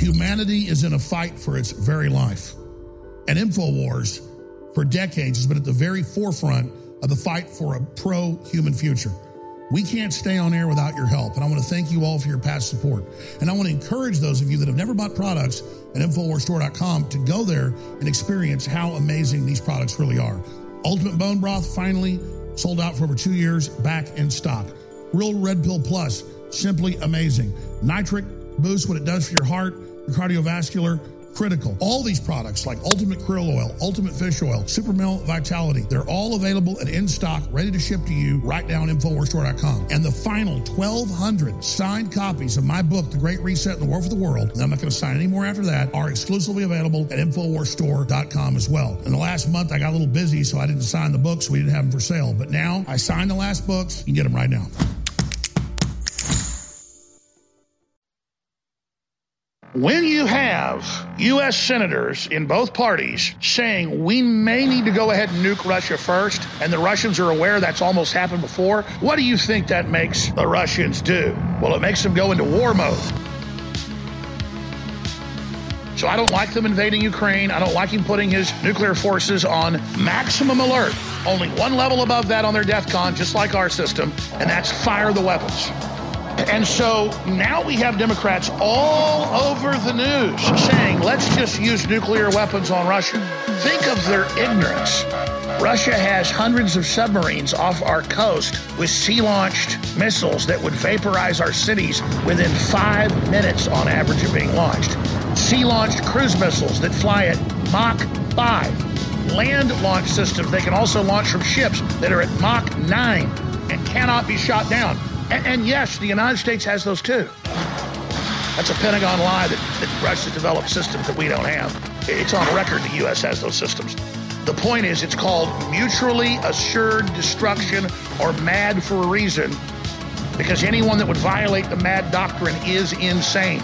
Humanity is in a fight for its very life. And InfoWars, for decades, has been at the very forefront of the fight for a pro human future. We can't stay on air without your help. And I want to thank you all for your past support. And I want to encourage those of you that have never bought products at InfoWarsStore.com to go there and experience how amazing these products really are. Ultimate Bone Broth finally sold out for over two years, back in stock. Real Red Pill Plus, simply amazing. Nitric boost what it does for your heart, cardiovascular, critical. All these products like Ultimate Krill Oil, Ultimate Fish Oil, Super Male Vitality, they're all available and in stock, ready to ship to you right now on InfoWarsStore.com. And the final 1,200 signed copies of my book, The Great Reset and the War for the World, and I'm not going to sign any more after that, are exclusively available at InfoWarsStore.com as well. In the last month, I got a little busy, so I didn't sign the books, we didn't have them for sale. But now I signed the last books. You can get them right now. When you have U.S. senators in both parties saying we may need to go ahead and nuke Russia first, and the Russians are aware that's almost happened before, what do you think that makes the Russians do? Well, it makes them go into war mode. So I don't like them invading Ukraine. I don't like him putting his nuclear forces on maximum alert. Only one level above that on their DEFCON, just like our system, and that's fire the weapons. And so now we have Democrats all over the news saying, let's just use nuclear weapons on Russia. Think of their ignorance. Russia has hundreds of submarines off our coast with sea launched missiles that would vaporize our cities within five minutes on average of being launched. Sea launched cruise missiles that fly at Mach 5. Land launch systems they can also launch from ships that are at Mach 9 and cannot be shot down. And, and, yes, the United States has those too. That's a Pentagon lie that, that Russia developed systems that we don't have. It's on record the U.S. has those systems. The point is, it's called mutually assured destruction or MAD for a reason, because anyone that would violate the MAD doctrine is insane.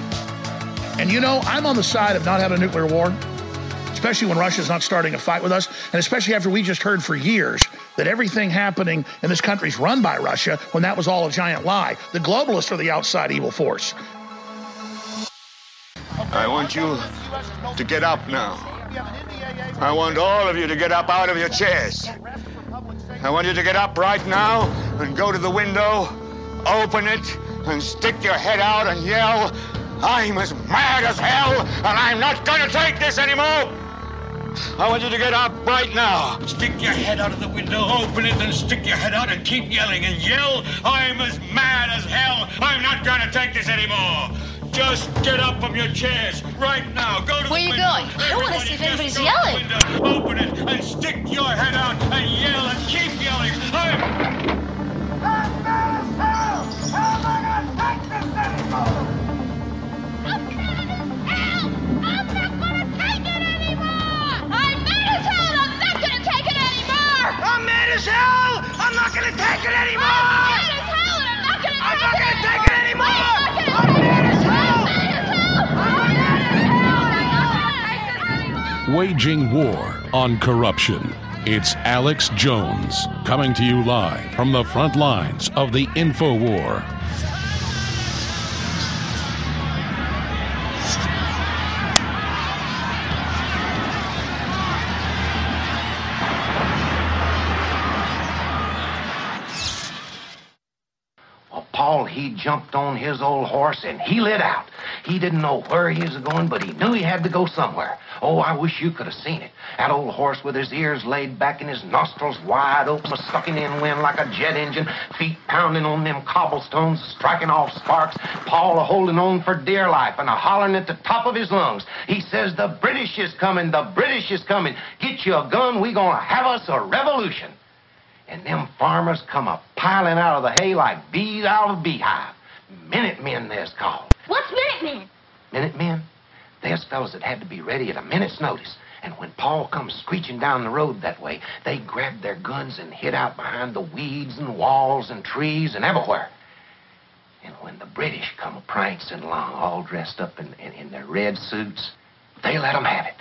And you know, I'm on the side of not having a nuclear war especially when Russia's not starting a fight with us, and especially after we just heard for years that everything happening in this country is run by Russia when that was all a giant lie. The globalists are the outside evil force. I want you to get up now. I want all of you to get up out of your chairs. I want you to get up right now and go to the window, open it, and stick your head out and yell, I'm as mad as hell, and I'm not going to take this anymore! I want you to get up right now. Stick your head out of the window, open it, then stick your head out and keep yelling and yell, I'm as mad as hell. I'm not going to take this anymore. Just get up from your chairs right now. Go to Where the you window. going? I want to see if anybody's just go the yelling. window, Open it and stick your head out and yell and keep yelling. I'm... As mad as hell. How am I'm mad as hell! I'm not gonna take it anymore! Oh, I'm mad as hell and I'm not gonna I'm take not gonna it anymore! anymore! I'm mad as hell! I'm mad! I'm mad as hell not gonna take this anymore! Waging war on corruption. It's Alex Jones coming to you live from the front lines of the info war. He jumped on his old horse and he lit out. He didn't know where he was going, but he knew he had to go somewhere. Oh, I wish you could have seen it. That old horse with his ears laid back and his nostrils wide open, sucking in wind like a jet engine, feet pounding on them cobblestones, striking off sparks. Paul a holding on for dear life and a hollering at the top of his lungs. He says, The British is coming, the British is coming. Get you a gun, we gonna have us a revolution. And them farmers come a piling out of the hay like bees out of a beehive. Minutemen, there's called. What's Minutemen? Minutemen? There's fellows that had to be ready at a minute's notice. And when Paul comes screeching down the road that way, they grabbed their guns and hid out behind the weeds and walls and trees and everywhere. And when the British come prancing along, all dressed up in, in, in their red suits, they let 'em have it.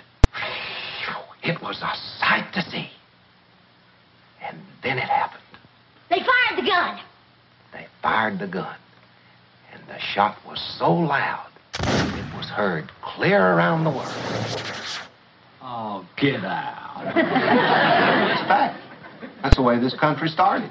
It was a sight to see. And then it happened. They fired the gun. They fired the gun. And the shot was so loud, it was heard clear around the world. Oh, get out. It's fact. That's the way this country started.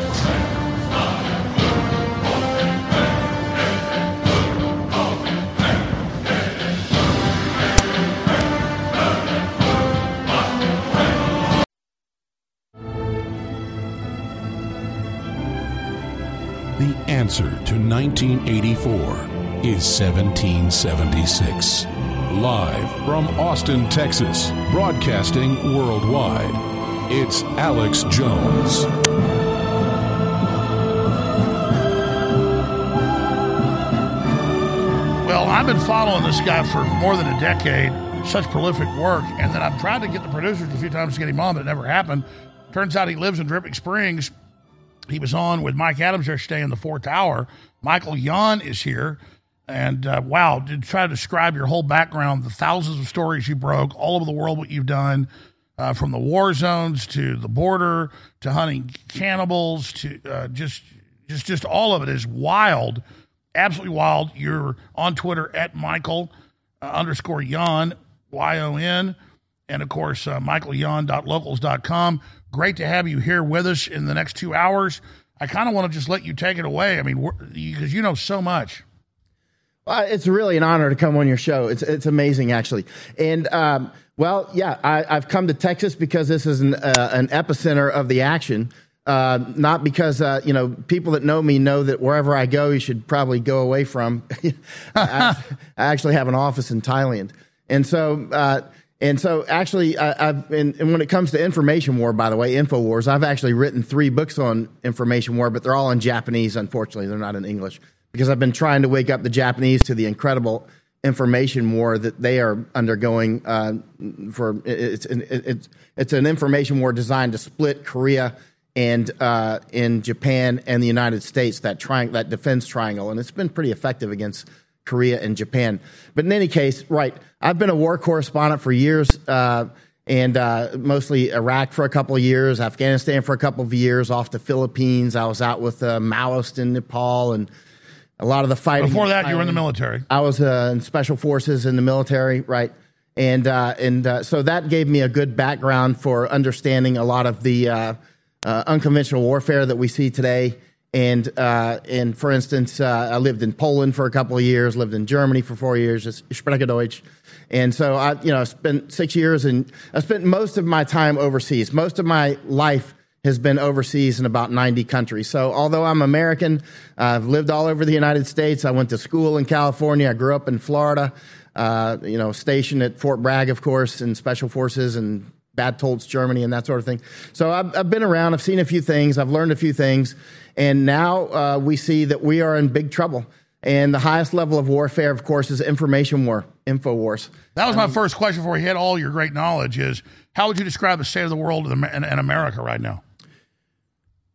Answer to 1984 is 1776. Live from Austin, Texas, broadcasting worldwide, it's Alex Jones. Well, I've been following this guy for more than a decade, such prolific work, and then I've tried to get the producers a few times to get him on, but it never happened. Turns out he lives in Dripping Springs. He was on with Mike Adams yesterday in the Fourth Tower. Michael Yon is here. And uh, wow, to try to describe your whole background, the thousands of stories you broke, all over the world, what you've done, uh, from the war zones to the border to hunting cannibals to uh, just, just, just all of it is wild, absolutely wild. You're on Twitter at Michael uh, underscore Yon, Y O N, and of course, uh, michaelyon.locals.com. Great to have you here with us in the next two hours. I kind of want to just let you take it away. I mean, because you know so much. Well, it's really an honor to come on your show. It's it's amazing, actually. And um, well, yeah, I, I've come to Texas because this is an uh, an epicenter of the action. Uh, not because uh, you know people that know me know that wherever I go, you should probably go away from. I, I actually have an office in Thailand, and so. And so, actually, I, I've and, and when it comes to information war, by the way, Infowars, I've actually written three books on information war, but they're all in Japanese. Unfortunately, they're not in English because I've been trying to wake up the Japanese to the incredible information war that they are undergoing. Uh, for it's it's it's an information war designed to split Korea and uh, in Japan and the United States that triangle that defense triangle, and it's been pretty effective against Korea and Japan. But in any case, right, I've been a war correspondent for years. Uh, and uh, mostly Iraq for a couple of years, Afghanistan for a couple of years, off the Philippines. I was out with uh, Maoist in Nepal and a lot of the fighting. Before that, you were in the military. I was uh, in special forces in the military, right? And uh, and uh, so that gave me a good background for understanding a lot of the uh, uh, unconventional warfare that we see today. And uh, and for instance, uh, I lived in Poland for a couple of years, lived in Germany for four years. Spreche Deutsch. And so I, you know, spent six years, and I spent most of my time overseas. Most of my life has been overseas in about 90 countries. So although I'm American, I've lived all over the United States. I went to school in California. I grew up in Florida. Uh, you know, stationed at Fort Bragg, of course, in Special Forces and Bad Tolz, Germany, and that sort of thing. So I've, I've, been around. I've seen a few things. I've learned a few things, and now uh, we see that we are in big trouble. And the highest level of warfare, of course, is information war, info wars. That was my um, first question before we hit all your great knowledge is how would you describe the state of the world in America right now?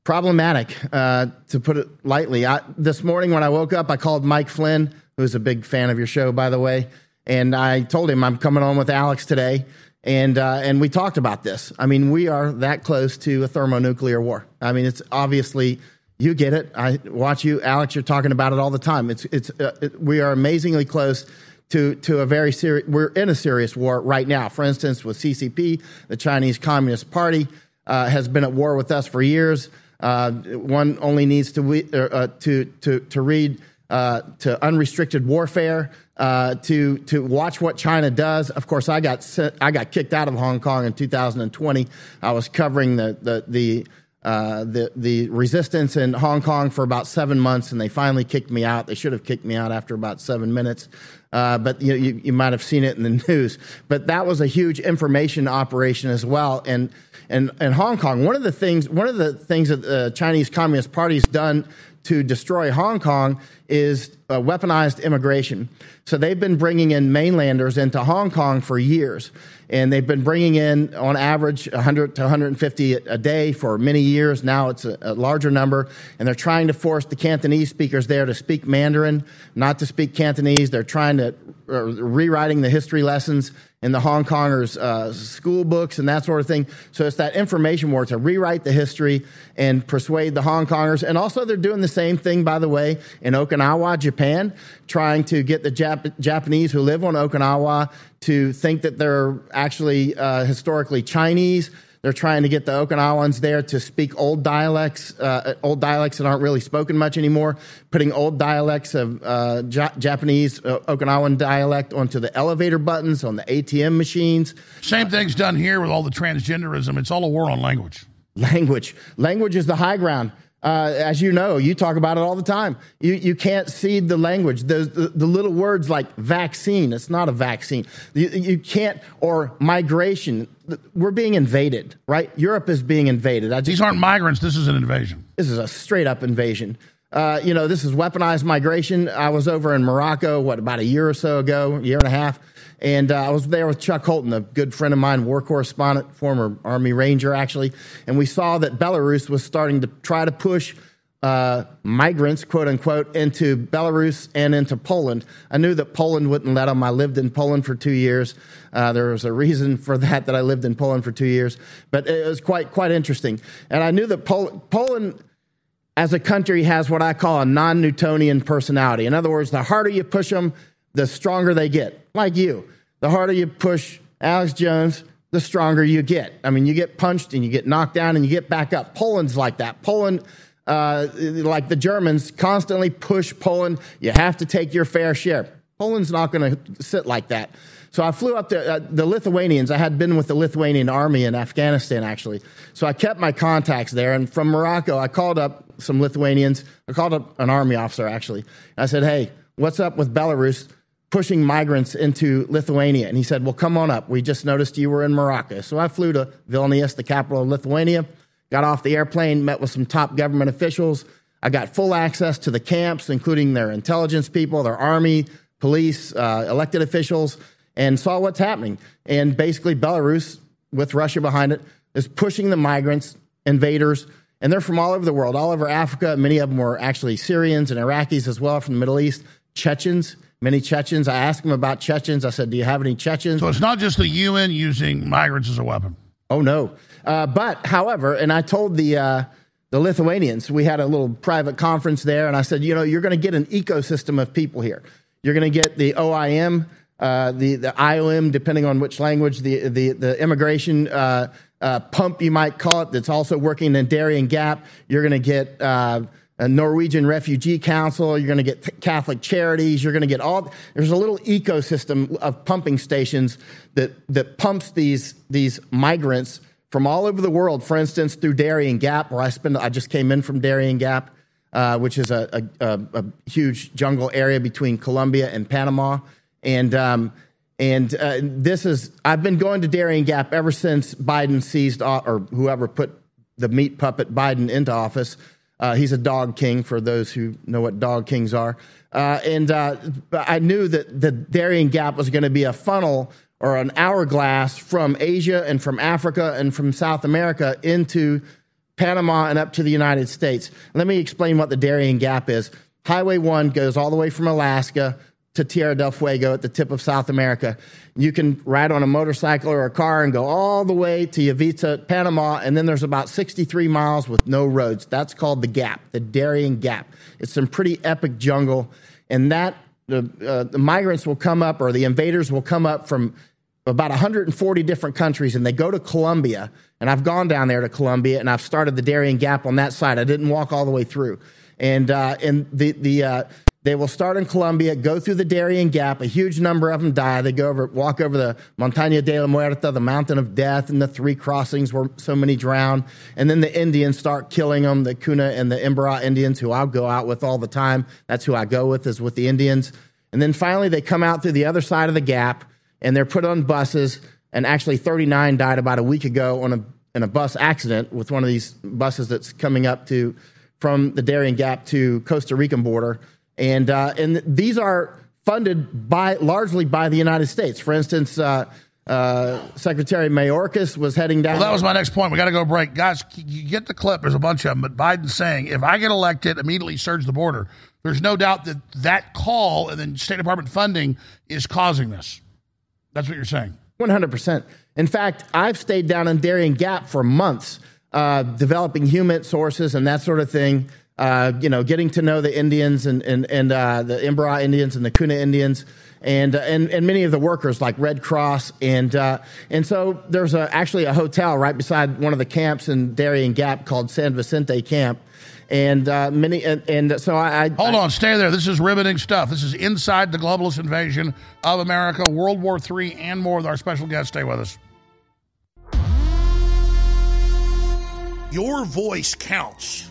Problematic, uh, to put it lightly. I, this morning when I woke up, I called Mike Flynn, who's a big fan of your show, by the way, and I told him I'm coming on with Alex today, and uh, and we talked about this. I mean, we are that close to a thermonuclear war. I mean, it's obviously you get it. I watch you, Alex. You're talking about it all the time. It's it's uh, it, we are amazingly close to to a very serious. We're in a serious war right now. For instance, with CCP, the Chinese Communist Party uh, has been at war with us for years. Uh, one only needs to uh, to to to read uh, to unrestricted warfare. Uh, to to watch what China does. Of course, I got sent, I got kicked out of Hong Kong in 2020. I was covering the the the uh, the the resistance in Hong Kong for about seven months, and they finally kicked me out. They should have kicked me out after about seven minutes, uh, but you, you you might have seen it in the news. But that was a huge information operation as well, and. And, and Hong Kong, one of the things, one of the things that the Chinese Communist Party's done to destroy Hong Kong is uh, weaponized immigration. So they've been bringing in mainlanders into Hong Kong for years. And they've been bringing in, on average, 100 to 150 a day for many years. Now it's a, a larger number. And they're trying to force the Cantonese speakers there to speak Mandarin, not to speak Cantonese. They're trying to, uh, rewriting the history lessons in the Hong Kongers' uh, school books and that sort of thing. So it's that information war to rewrite the history and persuade the Hong Kongers. And also, they're doing the same thing, by the way, in Okinawa, Japan, trying to get the Jap- Japanese who live on Okinawa to think that they're actually uh, historically Chinese. They're trying to get the Okinawans there to speak old dialects, uh, old dialects that aren't really spoken much anymore, putting old dialects of uh, ja- Japanese uh, Okinawan dialect onto the elevator buttons, on the ATM machines. Same thing's done here with all the transgenderism. It's all a war on language. Language. Language is the high ground. Uh, as you know, you talk about it all the time. You, you can't see the language. The, the, the little words like vaccine, it's not a vaccine. You, you can't, or migration. We're being invaded, right? Europe is being invaded. Just, These aren't migrants. This is an invasion. this is a straight up invasion. Uh, you know, this is weaponized migration. I was over in Morocco, what, about a year or so ago, year and a half. And uh, I was there with Chuck Holton, a good friend of mine, war correspondent, former Army Ranger, actually. And we saw that Belarus was starting to try to push uh, migrants, quote unquote, into Belarus and into Poland. I knew that Poland wouldn't let them. I lived in Poland for two years. Uh, there was a reason for that, that I lived in Poland for two years. But it was quite, quite interesting. And I knew that Pol- Poland as a country has what I call a non Newtonian personality. In other words, the harder you push them, the stronger they get. Like you. The harder you push Alex Jones, the stronger you get. I mean, you get punched and you get knocked down and you get back up. Poland's like that. Poland, uh, like the Germans, constantly push Poland. You have to take your fair share. Poland's not going to sit like that. So I flew up to uh, the Lithuanians. I had been with the Lithuanian army in Afghanistan, actually. So I kept my contacts there. And from Morocco, I called up some Lithuanians. I called up an army officer, actually. I said, hey, what's up with Belarus pushing migrants into Lithuania? And he said, well, come on up. We just noticed you were in Morocco. So I flew to Vilnius, the capital of Lithuania, got off the airplane, met with some top government officials. I got full access to the camps, including their intelligence people, their army, police, uh, elected officials, and saw what's happening. And basically, Belarus, with Russia behind it, is pushing the migrants, invaders, and they're from all over the world, all over Africa. Many of them were actually Syrians and Iraqis as well from the Middle East, Chechens. Many Chechens. I asked them about Chechens. I said, "Do you have any Chechens?" So it's not just the UN using migrants as a weapon. Oh no. Uh, but however, and I told the uh, the Lithuanians, we had a little private conference there, and I said, you know, you're going to get an ecosystem of people here. You're going to get the OIM, uh, the the IOM, depending on which language, the the the immigration. Uh, uh, pump, you might call it, that's also working in Darien Gap. You're going to get uh, a Norwegian Refugee Council. You're going to get Catholic Charities. You're going to get all. There's a little ecosystem of pumping stations that that pumps these these migrants from all over the world. For instance, through Darien Gap, where I spend. I just came in from Darien Gap, uh, which is a, a, a, huge jungle area between Colombia and Panama, and. Um, and uh, this is, I've been going to Darien Gap ever since Biden seized, or whoever put the meat puppet Biden into office. Uh, he's a dog king for those who know what dog kings are. Uh, and uh, I knew that the Darien Gap was going to be a funnel or an hourglass from Asia and from Africa and from South America into Panama and up to the United States. Let me explain what the Darien Gap is. Highway 1 goes all the way from Alaska to Tierra del Fuego at the tip of South America. You can ride on a motorcycle or a car and go all the way to Yaviza, Panama, and then there's about 63 miles with no roads. That's called the Gap, the Darien Gap. It's some pretty epic jungle, and that the, uh, the migrants will come up or the invaders will come up from about 140 different countries, and they go to Colombia. And I've gone down there to Colombia, and I've started the Darien Gap on that side. I didn't walk all the way through, and uh, and the the uh, They will start in Colombia, go through the Darien Gap. A huge number of them die. They go over, walk over the Montaña de la Muerta, the Mountain of Death, and the three crossings where so many drown. And then the Indians start killing them, the Kuna and the Embera Indians, who I'll go out with all the time. That's who I go with, is with the Indians. And then finally, they come out through the other side of the gap, and they're put on buses. And actually, 39 died about a week ago on a in a bus accident with one of these buses that's coming up to from the Darien Gap to Costa Rican border and uh, and these are funded by largely by the United States. For instance, uh, uh, Secretary Mayorkas was heading down. Well, that was my next point. We got to go break, guys. You get the clip. There's a bunch of them, but Biden's saying if I get elected, immediately surge the border. There's no doubt that that call and then State Department funding is causing this. That's what you're saying. 100%. In fact, I've stayed down in Darien Gap for months, uh, developing human sources and that sort of thing uh, you know, getting to know the Indians and and and uh, the Embera Indians and the Kuna Indians. And, uh, and and many of the workers like Red Cross and uh, and so there's a, actually a hotel right beside one of the camps in Darien Gap called San Vicente Camp, and uh, many and, and, so I, I hold on, stay there. This is riveting stuff. This is inside the globalist invasion of America, World War III, and more. With our special guest, stay with us. Your voice counts.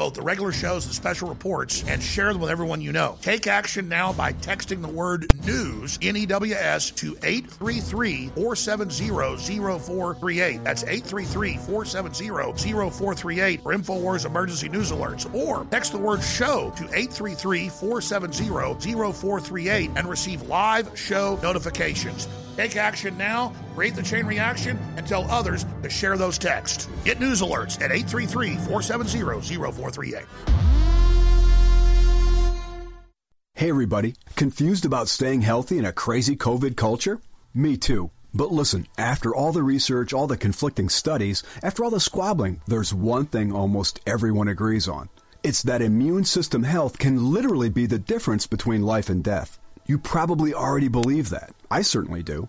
both the regular shows and special reports, and share them with everyone you know. Take action now by texting the word news, N E W S, to 833 470 0438. That's 833 470 0438 for InfoWars emergency news alerts. Or text the word show to 833 470 0438 and receive live show notifications. Take action now, create the chain reaction, and tell others to share those texts. Get news alerts at 833 470 0438. Hey, everybody. Confused about staying healthy in a crazy COVID culture? Me too. But listen, after all the research, all the conflicting studies, after all the squabbling, there's one thing almost everyone agrees on. It's that immune system health can literally be the difference between life and death. You probably already believe that. I certainly do.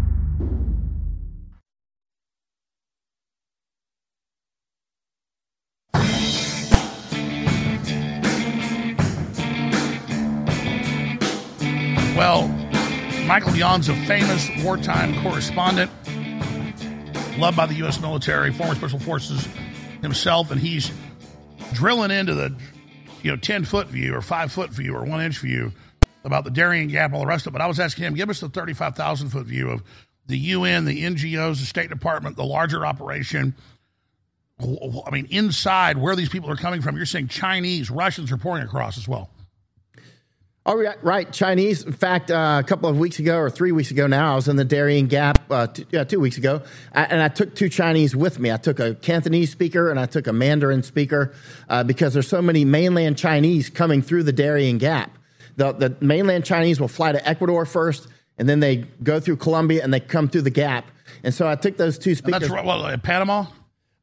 Well, Michael Yon's a famous wartime correspondent, loved by the U.S. military, former Special Forces himself, and he's drilling into the, you know, 10 foot view or five foot view or one inch view about the Darien Gap, and all the rest of it. But I was asking him, give us the 35,000 foot view of the UN, the NGOs, the State Department, the larger operation. I mean, inside where these people are coming from, you're saying Chinese, Russians are pouring across as well. Oh, right, right. Chinese. In fact, uh, a couple of weeks ago or three weeks ago now, I was in the Darien Gap, uh, two, yeah, two weeks ago, I, and I took two Chinese with me. I took a Cantonese speaker and I took a Mandarin speaker uh, because there's so many mainland Chinese coming through the Darien Gap. The, the mainland Chinese will fly to Ecuador first, and then they go through Colombia and they come through the Gap. And so I took those two speakers. And that's right, well, Panama?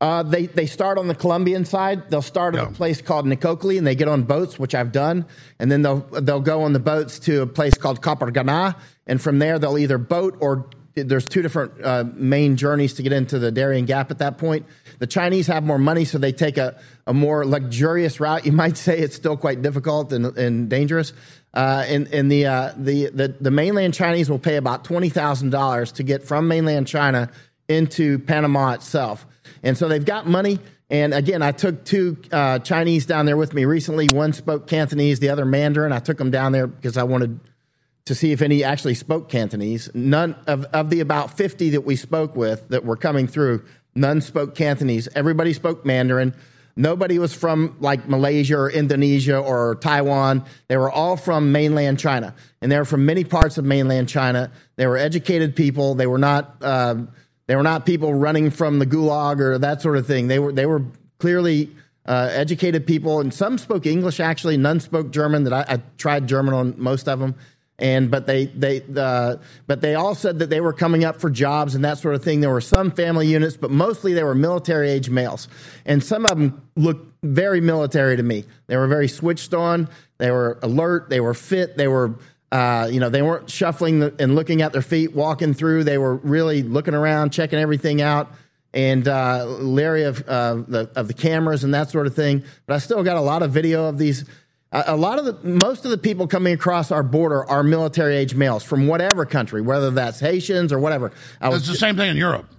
Uh, they they start on the Colombian side. They'll start at a place called Necoclí, and they get on boats, which I've done, and then they'll they'll go on the boats to a place called Capurganá, and from there they'll either boat or there's two different uh, main journeys to get into the Darien Gap at that point. The Chinese have more money, so they take a, a more luxurious route. You might say it's still quite difficult and, and dangerous. Uh, and and the, uh, the, the, the mainland Chinese will pay about $20,000 to get from mainland China into Panama itself. And so they've got money. And again, I took two uh, Chinese down there with me recently. One spoke Cantonese, the other Mandarin. I took them down there because I wanted to see if any actually spoke Cantonese. None of, of the about 50 that we spoke with that were coming through, none spoke Cantonese. Everybody spoke Mandarin. Nobody was from like Malaysia or Indonesia or Taiwan. They were all from mainland China, and they were from many parts of mainland China. They were educated people. They were not. Uh, they were not people running from the gulag or that sort of thing. They were. They were clearly uh, educated people, and some spoke English. Actually, none spoke German. That I, I tried German on most of them and but they they uh, but they all said that they were coming up for jobs and that sort of thing. There were some family units, but mostly they were military age males, and some of them looked very military to me. They were very switched on. They were alert. They were fit. They were. Uh, you know, they weren't shuffling and looking at their feet, walking through. They were really looking around, checking everything out, and uh, leery of uh, the of the cameras and that sort of thing. But I still got a lot of video of these a lot of the most of the people coming across our border are military age males from whatever country, whether that's Haitians or whatever. I It's the same thing in Europe.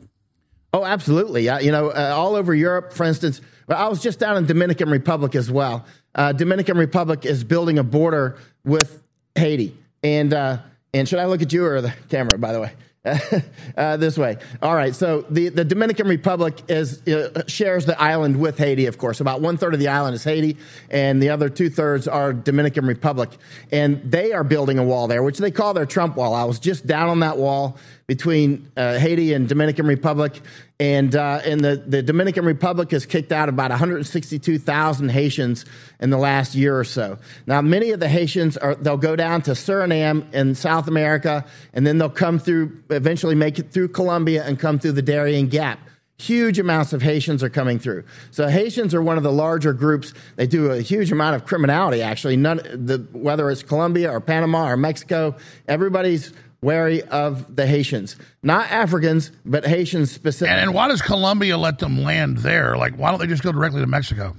Oh, absolutely. Yeah, you know, uh, all over Europe, for instance. Well, I was just down in Dominican Republic as well. Uh, Dominican Republic is building a border with Haiti, and uh, and should I look at you or the camera? By the way. uh, this way. All right. So the, the Dominican Republic is uh, shares the island with Haiti, of course. About one third of the island is Haiti, and the other two thirds are Dominican Republic. And they are building a wall there, which they call their Trump wall. I was just down on that wall between uh, Haiti and Dominican Republic, and uh, and the, the Dominican Republic has kicked out about 162,000 Haitians in the last year or so. Now, many of the Haitians are they'll go down to Suriname in South America, and then they'll come through, eventually make it through Colombia and come through the Darien Gap. Huge amounts of Haitians are coming through. So Haitians are one of the larger groups. They do a huge amount of criminality. Actually, none the, whether it's Colombia or Panama or Mexico, everybody's wary of the Haitians, not Africans, but Haitians specifically. And, and why does Colombia let them land there? Like, why don't they just go directly to Mexico?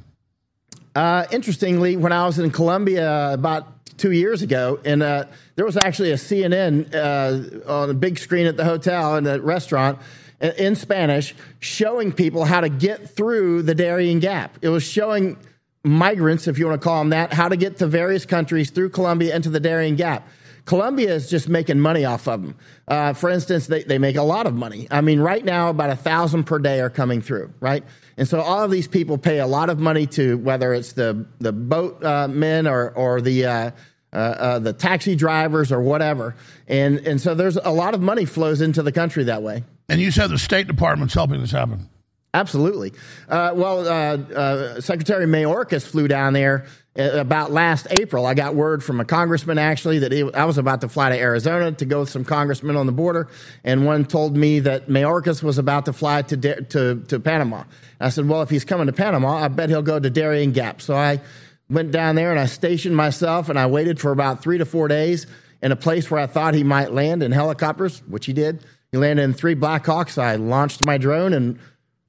Uh, interestingly, when I was in Colombia about two years ago, and uh, there was actually a CNN uh, on a big screen at the hotel and the restaurant in- in Spanish showing people how to get through the Darien Gap. It was showing migrants, if you want to call them that, how to get to various countries through Colombia into the Darien Gap. Colombia is just making money off of them. Uh, for instance, they, they make a lot of money. I mean, right now, about a thousand per day are coming through, right? And so all of these people pay a lot of money to whether it's the the boat uh, men or or the uh, uh, uh, the taxi drivers or whatever. And and so there's a lot of money flows into the country that way. And you said the State Department's helping this happen. Absolutely. Uh, well, uh, uh, Secretary Mayorkas flew down there Uh, about last April. I got word from a congressman actually that he, I was about to fly to Arizona to go with some congressmen on the border, and one told me that Mayorkas was about to fly to to to Panama. I said, well, if he's coming to Panama, I bet he'll go to Darien Gap. So I went down there and I stationed myself, and I waited for about three to four days in a place where I thought he might land in helicopters, which he did. He landed in three Black Hawks. I launched my drone and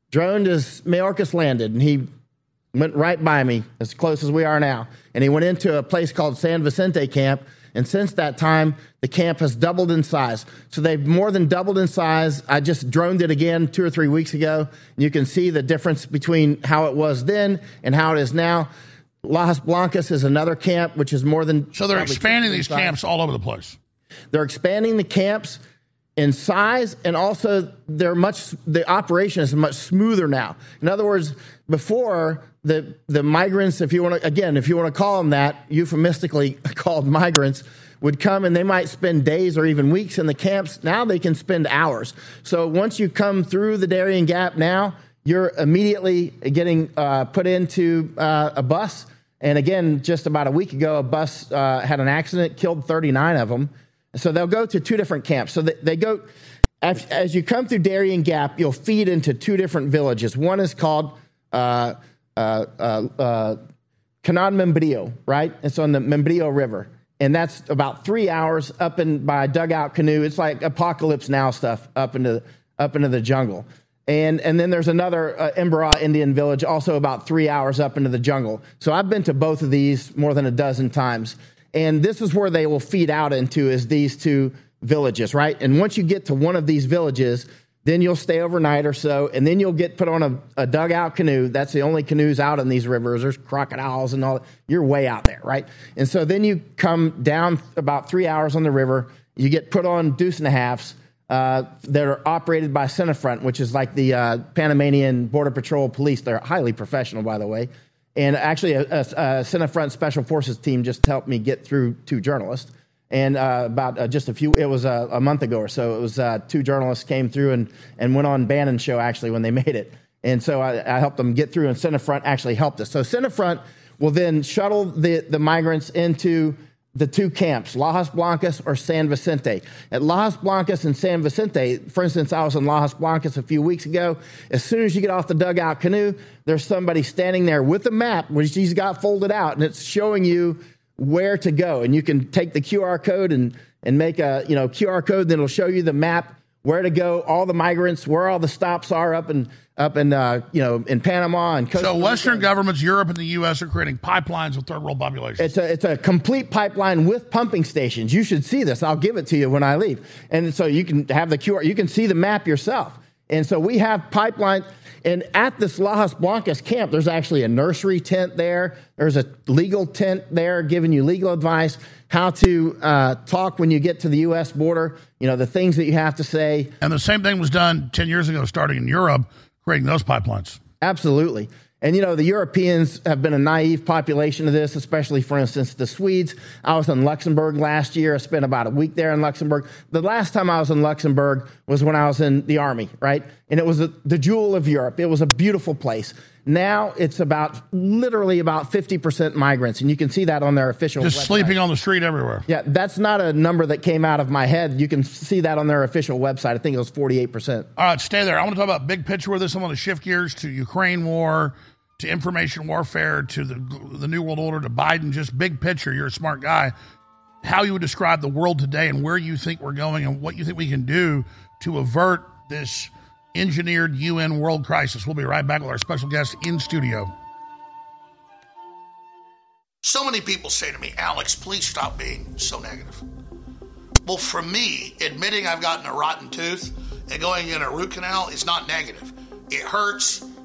droned as Mayorkas landed, and he went right by me as close as we are now. And he went into a place called San Vicente Camp. And since that time, the camp has doubled in size. So they've more than doubled in size. I just droned it again two or three weeks ago. And you can see the difference between how it was then and how it is now. Las Blancas is another camp, which is more than. So they're expanding these size. camps all over the place. They're expanding the camps in size, and also they're much. The operation is much smoother now. In other words, before the the migrants, if you want to, again, if you want to call them that, euphemistically called migrants, would come and they might spend days or even weeks in the camps. Now they can spend hours. So once you come through the Darien Gap, now you're immediately getting uh, put into uh, a bus. And again, just about a week ago, a bus uh, had an accident, killed 39 of them. So they'll go to two different camps. So they, they go, as, as you come through Darien Gap, you'll feed into two different villages. One is called uh, uh, uh, uh, Membrillo, right? It's on the Membrillo River. And that's about three hours up in by a dugout canoe. It's like apocalypse now stuff up into up into the jungle. And and then there's another uh, Embera Indian village, also about three hours up into the jungle. So I've been to both of these more than a dozen times. And this is where they will feed out into is these two villages, right? And once you get to one of these villages, Then you'll stay overnight or so, and then you'll get put on a, a dugout canoe. That's the only canoes out in these rivers. There's crocodiles and all. You're way out there, right? And so then you come down about three hours on the river. You get put on deuce and a halves uh, that are operated by SENAFRONT, which is like the uh, Panamanian Border Patrol Police. They're highly professional, by the way. And actually, a, a, a SENAFRONT Special Forces team just helped me get through two journalists. And uh, about uh, just a few, it was a, a month ago or so, it was uh, two journalists came through and, and went on Bannon's show actually when they made it. And so I, I helped them get through, and SENAFRONT actually helped us. So SENAFRONT will then shuttle the, the migrants into the two camps, Lajas Blancas or San Vicente. At Lajas Blancas and San Vicente, for instance, I was in Lajas Blancas a few weeks ago. As soon as you get off the dugout canoe, there's somebody standing there with a map, which he's got folded out, and it's showing you where to go. And you can take the QR code and, and make a you know QR code, then it'll show you the map where to go, all the migrants, where all the stops are up in up in uh, you know in Panama and Costa So. Western governments, Europe and the U.S. are creating pipelines with third world populations. It's a, it's a complete pipeline with pumping stations. You should see this. I'll give it to you when I leave. And so you can have the QR, you can see the map yourself. And so we have pipelines. And at this Lajas Blancas camp, there's actually a nursery tent there. There's a legal tent there giving you legal advice, how to uh, talk when you get to the U.S. border, you know, the things that you have to say. And the same thing was done 10 years ago, starting in Europe, creating those pipelines. Absolutely. And you know, the Europeans have been a naive population of this, especially, for instance, the Swedes. I was in Luxembourg last year. I spent about a week there in Luxembourg. The last time I was in Luxembourg was when I was in the army, right? And it was a, the jewel of Europe. It was a beautiful place. Now it's about literally about 50% migrants, and you can see that on their official Just website. sleeping on the street everywhere. Yeah, that's not a number that came out of my head. You can see that on their official website. I think it was 48%. All right, stay there. I want to talk about big picture with this. I want to shift gears to Ukraine war, to information warfare, to the the New World Order, to Biden. Just big picture. You're a smart guy. How you would describe the world today, and where you think we're going, and what you think we can do to avert this engineered UN world crisis. We'll be right back with our special guest in studio. So many people say to me, Alex, please stop being so negative. Well, for me, admitting I've gotten a rotten tooth and going in a root canal is not negative. It hurts,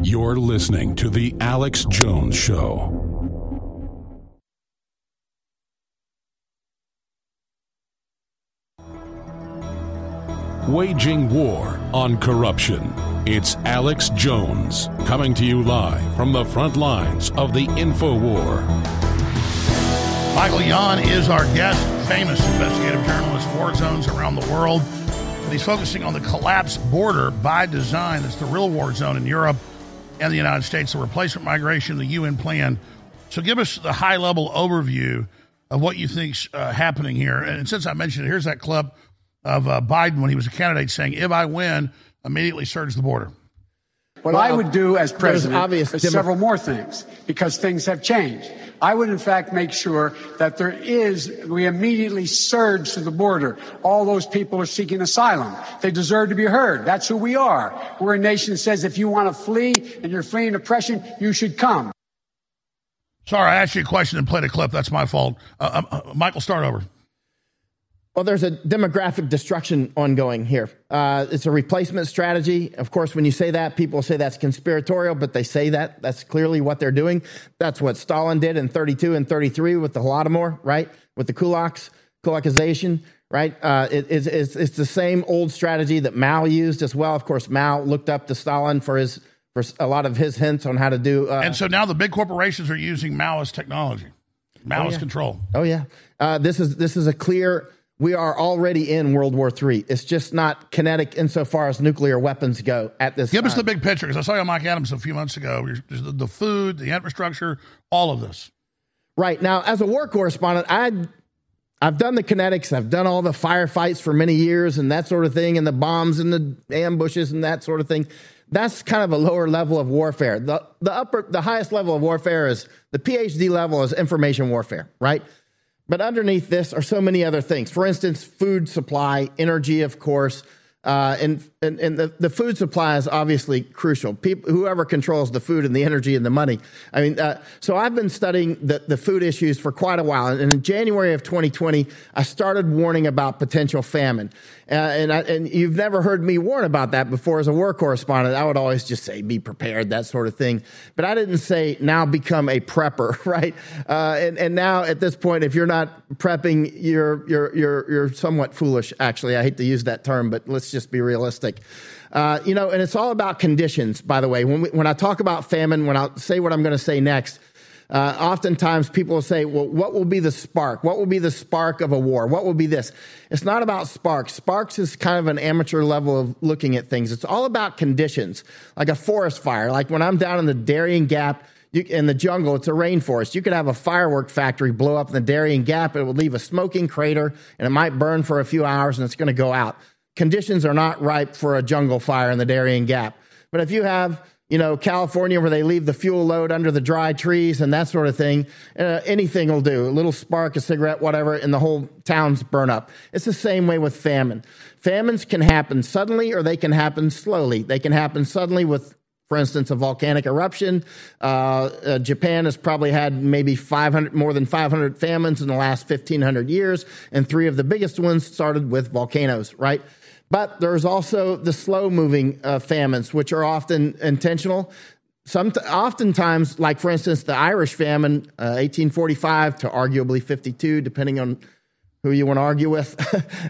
You're listening to The Alex Jones Show. Waging war on corruption. It's Alex Jones coming to you live from the front lines of the info war. Michael Yon is our guest, famous investigative journalist, war zones around the world. And he's focusing on the collapsed border by design. That's the real war zone in Europe and the United States, the replacement migration, the UN plan. So give us the high level overview of what you think's uh, happening here. And since I mentioned it, here's that clip of uh, Biden when he was a candidate saying, if I win, immediately surge the border. What I would do as president is demo- several more things because things have changed. I would, in fact, make sure that there is, we immediately surge to the border. All those people are seeking asylum. They deserve to be heard. That's who we are. We're a nation that says if you want to flee and you're fleeing oppression, you should come. Sorry, I asked you a question and played a clip. That's my fault. Uh, uh, uh, Michael, start over. Well, there's a demographic destruction ongoing here. Uh, it's a replacement strategy. Of course, when you say that, people say that's conspiratorial, but they say that. That's clearly what they're doing. That's what Stalin did in 32 and 33 with the Holodomor, right? With the kulaks, kulakization, right? Uh, it- it's, it's, it's the same old strategy that Mao used as well. Of course, Mao looked up to Stalin for his for a lot of his hints on how to do. Uh, And so now the big corporations are using Maoist technology. Malice yeah. control. Oh yeah, uh, this is this is a clear. We are already in World War III. It's just not kinetic insofar as nuclear weapons go at this. Give time. us the big picture, because I saw you on Mike Adams a few months ago. The, food, the infrastructure, all of this. Right now, as a war correspondent, I I've done the kinetics. I've done all the firefights for many years and that sort of thing, and the bombs and the ambushes and that sort of thing. That's kind of a lower level of warfare. The the upper, the highest level of warfare is the PhD level is information warfare, right? But underneath this are so many other things. For instance, food supply, energy, of course, uh, and and, and the, the food supply is obviously crucial. People, whoever controls the food and the energy and the money. I mean, uh, so I've been studying the, the food issues for quite a while. And in January of 2020, I started warning about potential famine. Uh, and I, and you've never heard me warn about that before as a war correspondent. I would always just say be prepared, that sort of thing. But I didn't say now become a prepper, right? Uh, and and now at this point, if you're not prepping, you're you're you're you're somewhat foolish. Actually, I hate to use that term, but let's just be realistic. Uh, you know, and it's all about conditions, by the way. When, we, when I talk about famine, when I say what I'm going to say next, uh, oftentimes people will say, well, what will be the spark? What will be the spark of a war? What will be this? It's not about sparks. Sparks is kind of an amateur level of looking at things. It's all about conditions, like a forest fire. Like when I'm down in the Darien Gap, you, in the jungle, it's a rainforest. You could have a firework factory blow up in the Darien Gap. It would leave a smoking crater and it might burn for a few hours and it's going to go out conditions are not ripe for a jungle fire in the Darien Gap. But if you have, you know, California where they leave the fuel load under the dry trees and that sort of thing, uh, anything will do. A little spark, a cigarette, whatever, and the whole town's burn up. It's the same way with famine. Famines can happen suddenly or they can happen slowly. They can happen suddenly with for instance, a volcanic eruption. Uh, uh, Japan has probably had maybe 500, more than 500 famines in the last 1500 years, and three of the biggest ones started with volcanoes, right? But there's also the slow moving uh, famines, which are often intentional. Some, oftentimes, like for instance, the Irish famine, uh, 1845 to arguably 52, depending on who you want to argue with.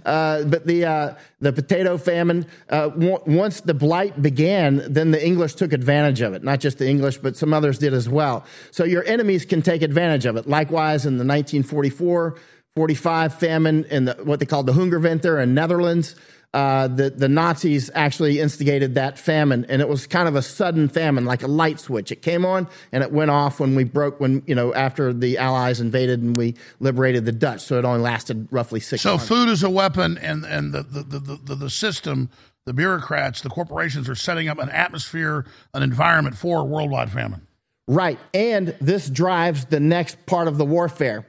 uh, but the uh, the potato famine, uh, w- once the blight began, then the English took advantage of it. Not just the English, but some others did as well. So your enemies can take advantage of it. Likewise, in the 1944 45 famine in the, what they called the Hungerwinter in Netherlands. Uh, the, the Nazis actually instigated that famine, and it was kind of a sudden famine, like a light switch. It came on and it went off when we broke, when, you know, after the Allies invaded and we liberated the Dutch. So it only lasted roughly six So months. food is a weapon, and, and the, the, the, the, the system, the bureaucrats, the corporations are setting up an atmosphere, an environment for worldwide famine. Right. And this drives the next part of the warfare.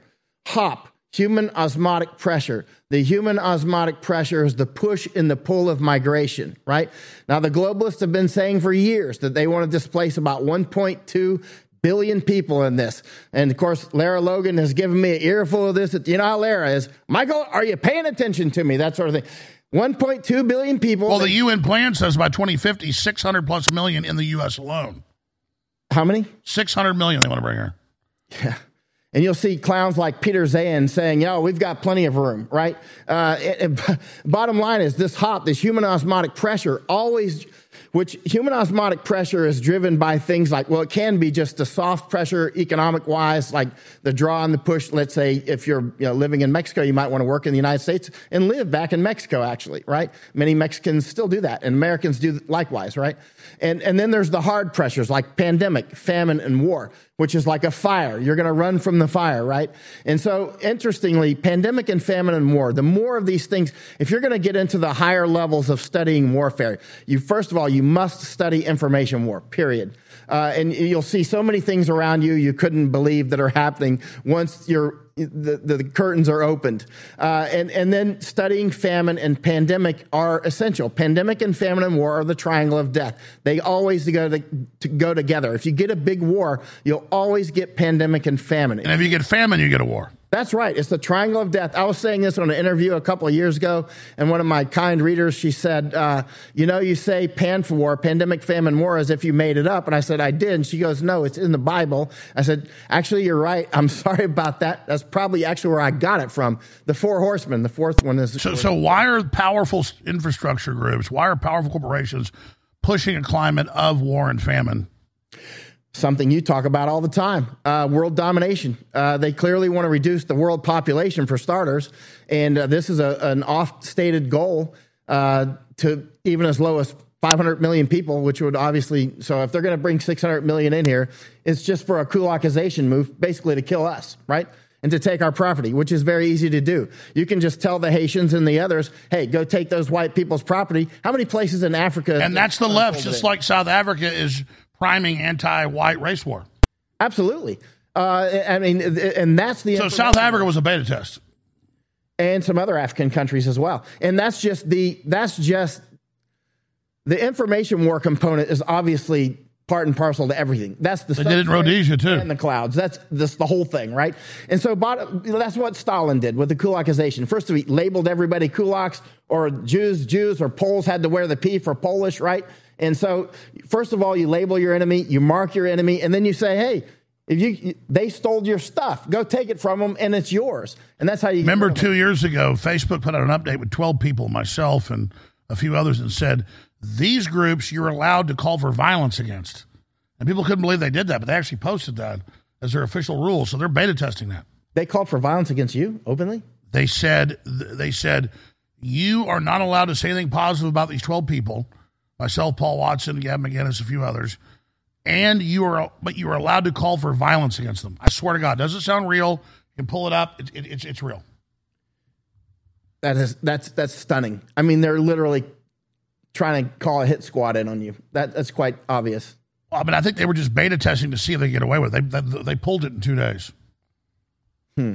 HOP, human osmotic pressure. The human osmotic pressure is the push and the pull of migration, right? Now, the globalists have been saying for years that they want to displace about 1.2 billion people in this. And of course, Lara Logan has given me an earful of this. You know how Lara is. Michael, are you paying attention to me? That sort of thing. 1.2 billion people. Well, the UN plan says by 2050, 600 plus million in the U.S. alone. How many? 600 million they want to bring here. Yeah. And you'll see clowns like Peter Zeihan saying, yo, we've got plenty of room, right? Uh, and, and bottom line is this HOP, this human osmotic pressure, always, which human osmotic pressure is driven by things like, well, it can be just a soft pressure economic wise, like the draw and the push. Let's say if you're you know, living in Mexico, you might want to work in the United States and live back in Mexico, actually, right? Many Mexicans still do that, and Americans do likewise, right? And, and then there's the hard pressures like pandemic, famine, and war which is like a fire. You're going to run from the fire, right? And so, interestingly, pandemic and famine and war, the more of these things, if you're going to get into the higher levels of studying warfare, you first of all, you must study information war, period. Uh, and you'll see so many things around you you couldn't believe that are happening once you're the, the, the, curtains are opened. Uh, and, and then studying famine and pandemic are essential. Pandemic and famine and war are the triangle of death. They always go, to, to go together. If you get a big war, you'll always get pandemic and famine. And if you get famine, you get a war. That's right. It's the triangle of death. I was saying this on an interview a couple of years ago, and one of my kind readers, she said, uh, "You know, you say pan for war, pandemic, famine, war, as if you made it up." And I said, "I did." And she goes, "No, it's in the Bible." I said, "Actually, you're right. I'm sorry about that. That's probably actually where I got it from. The four horsemen. The fourth one is." So, so why are powerful infrastructure groups? Why are powerful corporations pushing a climate of war and famine? Something you talk about all the time uh, world domination. Uh, they clearly want to reduce the world population for starters. And uh, this is a, an oft stated goal uh, to even as low as 500 million people, which would obviously, so if they're going to bring 600 million in here, it's just for a kulakization move, basically to kill us, right? And to take our property, which is very easy to do. You can just tell the Haitians and the others, hey, go take those white people's property. How many places in Africa? And that's the left, just like South Africa is priming anti-white race war. Absolutely. Uh, I mean, and that's the. So South Africa was a beta test, and some other African countries as well. And that's just the that's just the information war component is obviously part and parcel to everything. That's the they did it in Rhodesia too, and the clouds. That's this the whole thing, right? And so that's what Stalin did with the kulakization. First, he labeled everybody kulaks or Jews, Jews or Poles had to wear the P for Polish, right? And so, first of all, you label your enemy, you mark your enemy, and then you say, hey. If you they stole your stuff, go take it from them, and it's yours. And that's how you remember. Two years ago, Facebook put out an update with twelve people, myself and a few others, and said these groups you're allowed to call for violence against. And people couldn't believe they did that, but they actually posted that as their official rule. So they're beta testing that. They called for violence against you openly. They said they said you are not allowed to say anything positive about these twelve people myself, Paul Watson, Gavin McInnes, a few others, and you are, but you are allowed to call for violence against them. I swear to God, does it sound real? You can pull it up. It, it, it's it's real. That is that's that's stunning. I mean, they're literally trying to call a hit squad in on you. That that's quite obvious. Well, I mean, I think they were just beta testing to see if they could get away with it. They, they, they pulled it in two days. Hmm.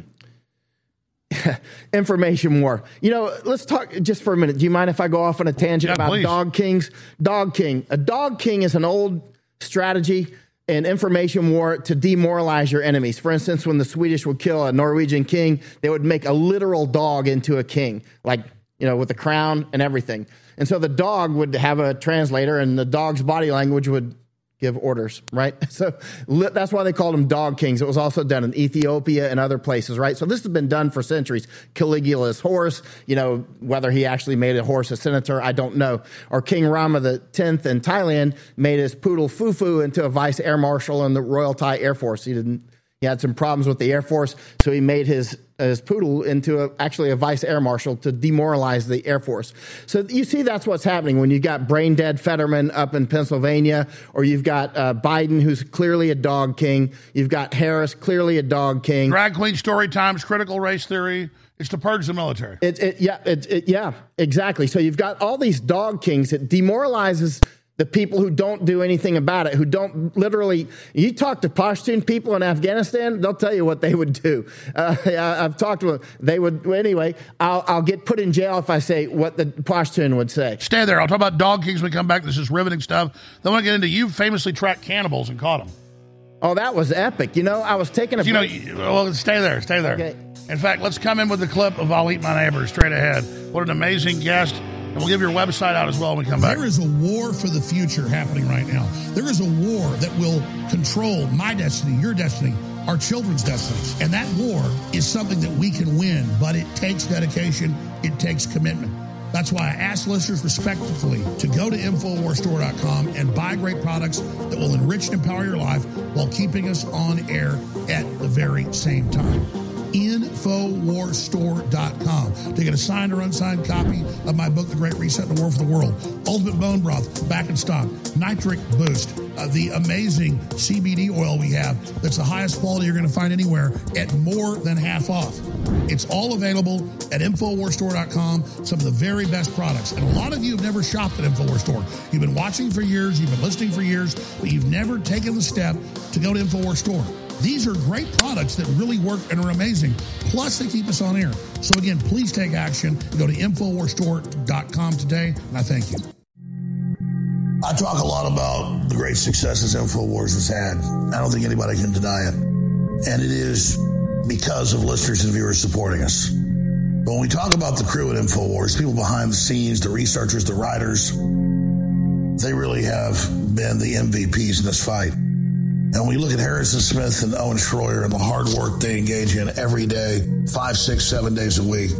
information war. You know, let's talk just for a minute. Do you mind if I go off on a tangent Yeah, about please. dog kings? Dog king. A dog king is an old strategy in information war to demoralize your enemies. For instance, when the Swedish would kill a Norwegian king, they would make a literal dog into a king, like, you know, with the crown and everything. And so the dog would have a translator, and the dog's body language would give orders, right? So that's why they called them dog kings. It was also done in Ethiopia and other places, right? So this has been done for centuries. Caligula's horse, you know, whether he actually made a horse a senator, I don't know. Or King Rama the 10th in Thailand made his poodle Fufu into a vice air marshal in the Royal Thai Air Force. He didn't he had some problems with the Air Force, so he made his his poodle into a, actually a vice air marshal to demoralize the Air Force. So you see, that's what's happening when you've got brain dead Fetterman up in Pennsylvania, or you've got uh, Biden, who's clearly a dog king. You've got Harris, clearly a dog king. Drag queen story times, critical race theory. It's to purge the military. It, it, yeah, it, it, yeah, exactly. So you've got all these dog kings. It demoralizes the people who don't do anything about it, who don't literally. You talk to Pashtun people in Afghanistan, they'll tell you what they would do. Uh, I- I've talked to them. They would, anyway, I'll, I'll get put in jail if I say what the Pashtun would say. Stay there. I'll talk about dog kings when we come back. This is riveting stuff. Then want to get into you famously tracked cannibals and caught them. Oh, that was epic. You know, I was taking a You know, break. you- well, stay there, stay there. Okay. In fact, let's come in with the clip of I'll Eat My Neighbor straight ahead. What an amazing guest. And we'll give your website out as well when we come back. There is a war for the future happening right now. There is a war that will control my destiny, your destiny, our children's destinies. And that war is something that we can win, but it takes dedication, it takes commitment. That's why I ask listeners respectfully to go to InfoWarsStore.com and buy great products that will enrich and empower your life while keeping us on air at the very same time. InfoWarsStore.com to get a signed or unsigned copy of my book, The Great Reset and the War for the World. Ultimate Bone Broth, back in stock. Nitric Boost, uh, the amazing CBD oil we have that's the highest quality you're going to find anywhere at more than half off. It's all available at InfoWarsStore.com, some of the very best products. And a lot of you have never shopped at InfoWars Store. You've been watching for years, you've been listening for years, but you've never taken the step to go to InfoWars Store. These are great products that really work and are amazing. Plus, they keep us on air. So, again, please take action. Go to InfoWarsStore.com today, and I thank you. I talk a lot about the great successes InfoWars has had. I don't think anybody can deny it. And it is because of listeners and viewers supporting us. When we talk about the crew at InfoWars, people behind the scenes, the researchers, the writers, they really have been the MVPs in this fight. And when we look at Harrison Smith and Owen Schroyer and the hard work they engage in every day, five, six, seven days a week,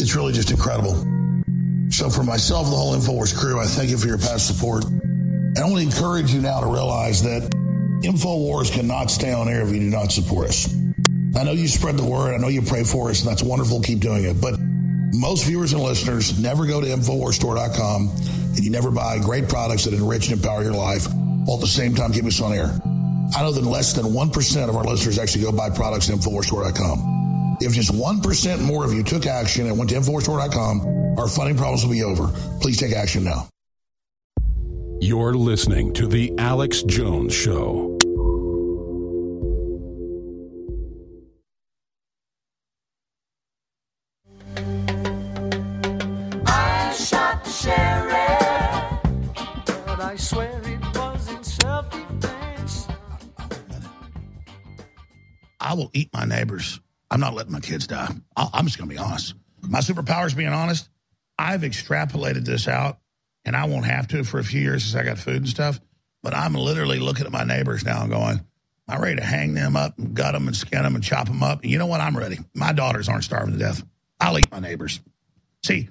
it's really just incredible. So for myself the whole InfoWars crew, I thank you for your past support. And I want to encourage you now to realize that InfoWars cannot stay on air if you do not support us. I know you spread the word. I know you pray for us, and that's wonderful. Keep doing it. But most viewers and listeners never go to InfoWarsStore.com and you never buy great products that enrich and empower your life while at the same time keep us on air. I know that less than 1% of our listeners actually go buy products at InfoWarsStore.com. If just 1% more of you took action and went to InfoWarsStore.com, our funding problems will be over. Please take action now. You're listening to The Alex Jones Show. I will eat my neighbors. I'm not letting my kids die. i I'm just going to be honest. My superpower is being honest. I've extrapolated this out, and I won't have to for a few years since I got food and stuff. But I'm literally looking at my neighbors now and going, I'm ready to hang them up and gut them and skin them and chop them up. And you know what? I'm ready. My daughters aren't starving to death. I'll eat my neighbors. See,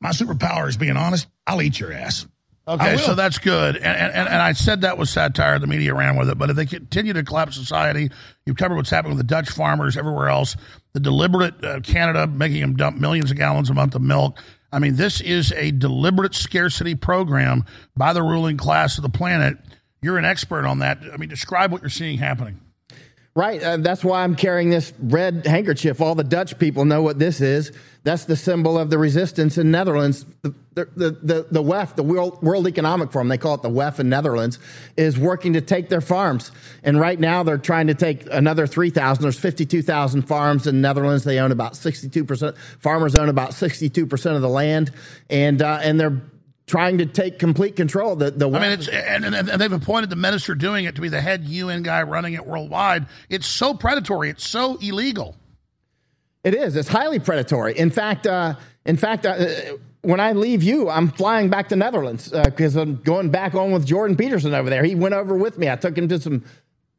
my superpower is being honest. I'll eat your ass. I Okay, so that's good. And, and, and I said that was satire. The media ran with it. But if they continue to collapse society, you've covered what's happening with the Dutch farmers everywhere else, the deliberate uh, Canada making them dump millions of gallons a month of milk. I mean, this is a deliberate scarcity program by the ruling class of the planet. You're an expert on that. I mean, describe what you're seeing happening. Right. Uh, that's why I'm carrying this red handkerchief. All the Dutch people know what this is. That's the symbol of the resistance in Netherlands. The, the, the, the, WEF, the World, World Economic Forum, they call it the WEF in Netherlands, is working to take their farms. And right now they're trying to take another 3,000. There's 52,000 farms in Netherlands. They own about 62%. Farmers own about 62% of the land. And, uh, and they're trying to take complete control. The, the I mean, it's and, and, and they've appointed the minister doing it to be the head UN guy running it worldwide. It's so predatory. It's so illegal. It is. It's highly predatory. In fact, uh, in fact, uh, when I leave you, I'm flying back to Netherlands because I'm going back on with Jordan Peterson over there. He went over with me. I took him to some.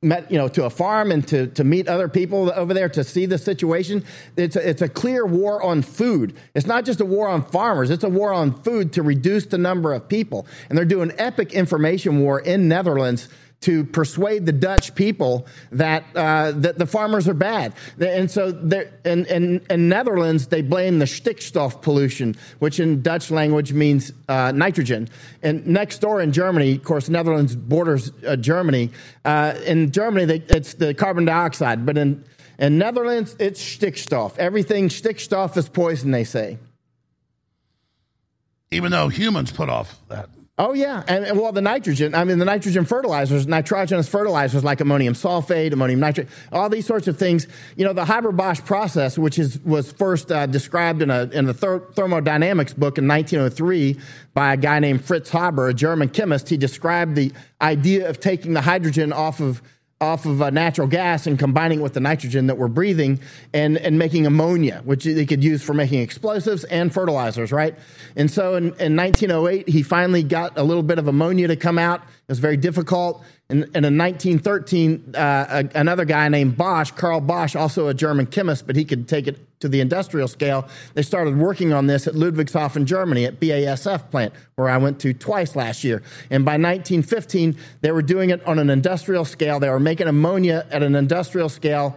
Met, you know, to a farm and to, to meet other people over there to see the situation. It's a, it's a clear war on food. It's not just a war on farmers. It's a war on food to reduce the number of people. And they're doing epic information war in Netherlands to persuade the Dutch people that uh, that the farmers are bad. And so in, in, in Netherlands, they blame the stikstof pollution, which in Dutch language means uh, nitrogen. And next door in Germany, of course, Netherlands borders uh, Germany. Uh, in Germany, they, it's the carbon dioxide, but in in Netherlands, it's stikstof. Everything stikstof is poison, they say. Even though humans put off that. Oh yeah, and, and well, the nitrogen. I mean, the nitrogen fertilizers, nitrogenous fertilizers like ammonium sulfate, ammonium nitrate, all these sorts of things. You know, the Haber-Bosch process, which is was first uh, described in a in the ther- thermodynamics book in 1903 by a guy named Fritz Haber, a German chemist. He described the idea of taking the hydrogen off of off of uh, natural gas and combining it with the nitrogen that we're breathing and, and making ammonia, which they could use for making explosives and fertilizers, right? And so in, in 1908, he finally got a little bit of ammonia to come out. It was very difficult. And, and in 1913, uh, a, another guy named Bosch, Carl Bosch, also a German chemist, but he could take it to the industrial scale. They started working on this at Ludwigshafen, Germany, at BASF plant, where I went to twice last year. And by 1915, they were doing it on an industrial scale. They were making ammonia at an industrial scale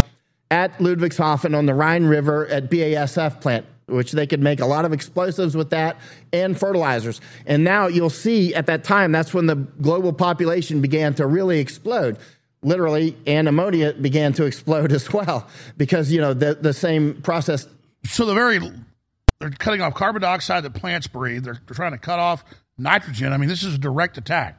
at Ludwigshafen on the Rhine River at BASF plant which they could make a lot of explosives with that and fertilizers. And now you'll see at that time, that's when the global population began to really explode. Literally, and ammonia began to explode as well because, you know, the, the same process. So the very, they're cutting off carbon dioxide that plants breathe. They're, they're trying to cut off nitrogen. I mean, this is a direct attack.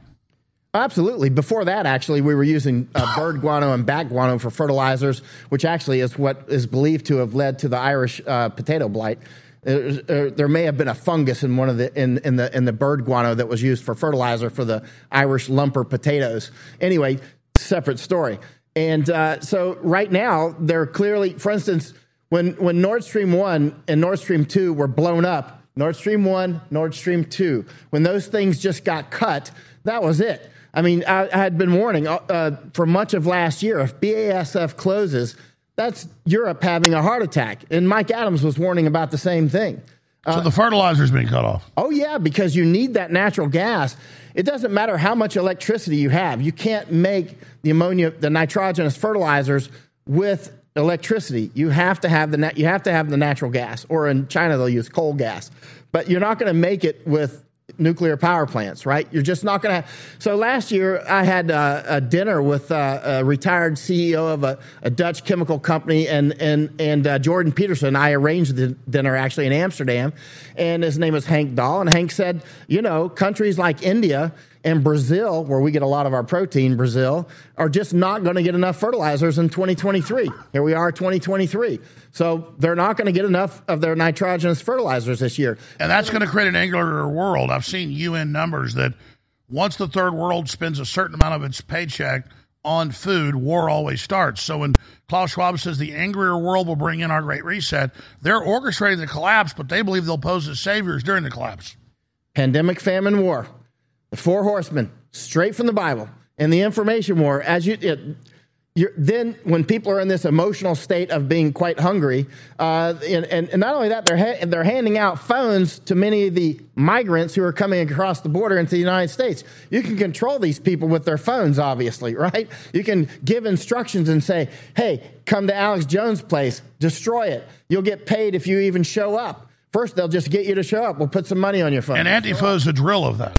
Absolutely. Before that, actually, we were using uh, bird guano and bat guano for fertilizers, which actually is what is believed to have led to the Irish uh, potato blight. Uh, uh, there may have been a fungus in one of the in, in the in the bird guano that was used for fertilizer for the Irish lumper potatoes. Anyway, separate story. And uh, so right now, they're clearly, for instance, when when Nord Stream one and Nord Stream two were blown up, Nord Stream one, Nord Stream two, when those things just got cut, that was it. I mean, I, I had been warning uh, uh, for much of last year if BASF closes, that's Europe having a heart attack. And Mike Adams was warning about the same thing. Uh, so the fertilizer's being cut off. Oh, yeah, because you need that natural gas. It doesn't matter how much electricity you have. You can't make the ammonia, the nitrogenous fertilizers with electricity. You have to have the you have to have the natural gas, or in China they'll use coal gas. But you're not going to make it with nuclear power plants, right? You're just not going to. So last year I had uh, a dinner with uh, a retired CEO of a, a Dutch chemical company, and and and uh, Jordan Peterson. I arranged the dinner actually in Amsterdam, and his name is Hank Dahl. And Hank said, you know, countries like India and Brazil, where we get a lot of our protein, Brazil, are just not going to get enough fertilizers in 2023. Here we are, 2023. So they're not going to get enough of their nitrogenous fertilizers this year. And that's going to create an angrier world. I've seen UN numbers that once the third world spends a certain amount of its paycheck on food, war always starts. So when Klaus Schwab says the angrier world will bring in our great reset, they're orchestrating the collapse, but they believe they'll pose as saviors during the collapse. Pandemic, famine, war. The four horsemen, straight from the Bible. And the information war, as you. It, then, when people are in this emotional state of being quite hungry, uh, and, and, and, not only that, they're, ha- they're handing out phones to many of the migrants who are coming across the border into the United States. You can control these people with their phones, obviously, right? You can give instructions and say, hey, come to Alex Jones' place, destroy it. You'll get paid if you even show up. First, they'll just get you to show up. We'll put some money on your phone. And Antifa is a drill of that.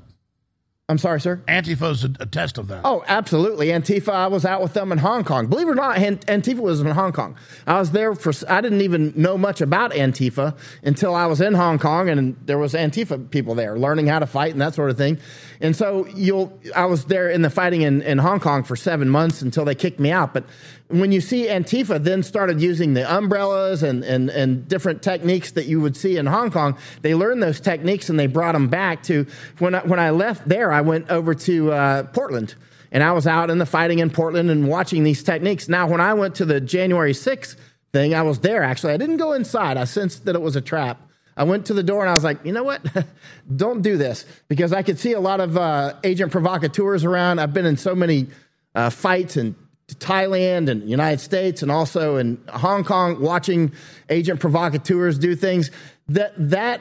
I'm sorry, sir? Antifa's a, a, test of that. Oh, absolutely. Antifa, I was out with them in Hong Kong. Believe it or not, Antifa was in Hong Kong. I was there for, I didn't even know much about Antifa until I was in Hong Kong and there was Antifa people there learning how to fight and that sort of thing. And so you'll, I was there in the fighting in, in Hong Kong for seven months until they kicked me out. But when you see Antifa then started using the umbrellas and, and, and different techniques that you would see in Hong Kong, they learned those techniques and they brought them back to when I, when I left there, I went over to uh, Portland and I was out in the fighting in Portland and watching these techniques. Now, when I went to the January 6th thing, I was there actually. I didn't go inside, I sensed that it was a trap. I went to the door and I was like, you know what? Don't do this because I could see a lot of uh, agent provocateurs around. I've been in so many uh, fights and Thailand and United States and also in Hong Kong watching agent provocateurs do things. That that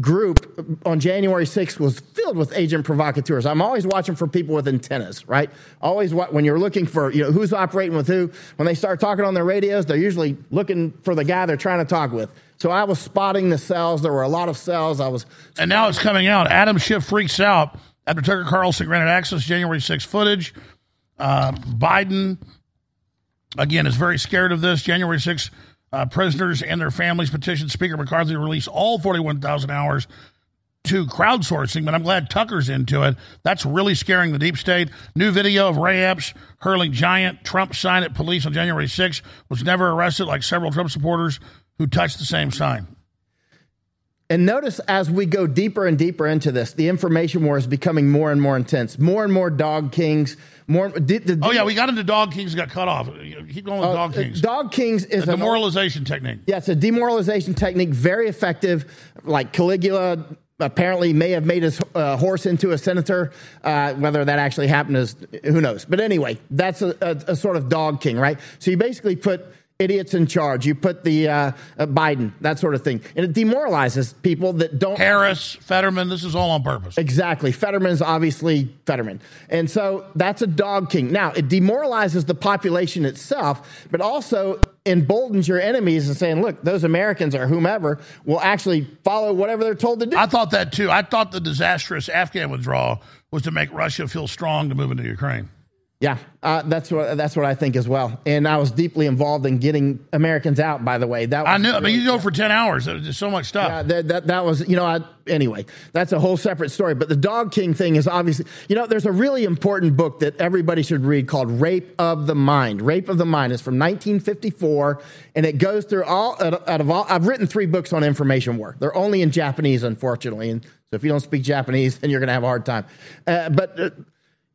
group on January 6th was filled with agent provocateurs. I'm always watching for people with antennas, right? Always what when you're looking for, you know, who's operating with who, when they start talking on their radios, they're usually looking for the guy they're trying to talk with. So I was spotting the cells. There were a lot of cells. I was And now it's coming out. Adam Schiff freaks out after Tucker Carlson granted access to January 6 footage. Uh, Biden, again, is very scared of this. January 6 uh, prisoners and their families petitioned Speaker McCarthy to release all 41,000 hours to crowdsourcing, but I'm glad Tucker's into it. That's really scaring the deep state. New video of Ray Epps hurling giant Trump sign at police on January 6 was never arrested like several Trump supporters who touched the same sign. And notice as we go deeper and deeper into this, the information war is becoming more and more intense. More and more dog kings. More. Did, did, oh yeah, we got into dog kings. Got cut off. Keep going with uh, dog kings. Dog kings is a demoralization an, technique. Yeah, it's a demoralization technique. Very effective. Like Caligula apparently may have made his uh, horse into a senator. Uh, whether that actually happened is who knows. But anyway, that's a, a, a sort of dog king, right? So you basically put idiots in charge. You put the uh, uh, Biden, that sort of thing, and it demoralizes people that don't. Harris, Fetterman, this is all on purpose. Exactly. Fetterman's obviously Fetterman, and so that's a dog king. Now it demoralizes the population itself, but also emboldens your enemies and saying, look, those Americans or whomever will actually follow whatever they're told to do. I thought that too. I thought the disastrous Afghan withdrawal was to make Russia feel strong to move into Ukraine. Yeah, uh, that's what that's what I think as well. And I was deeply involved in getting Americans out. By the way, that I knew. Really, I mean, you go for ten hours. There's so much stuff. Yeah, that, that, that was you know. I, anyway, that's a whole separate story. But the Dog King thing is obviously you know. There's a really important book that everybody should read called "Rape of the Mind." "Rape of the Mind" is from 1954, and it goes through all out of all. I've written three books on information war. They're only in Japanese, unfortunately, and so if you don't speak Japanese, then you're going to have a hard time. Uh, but uh,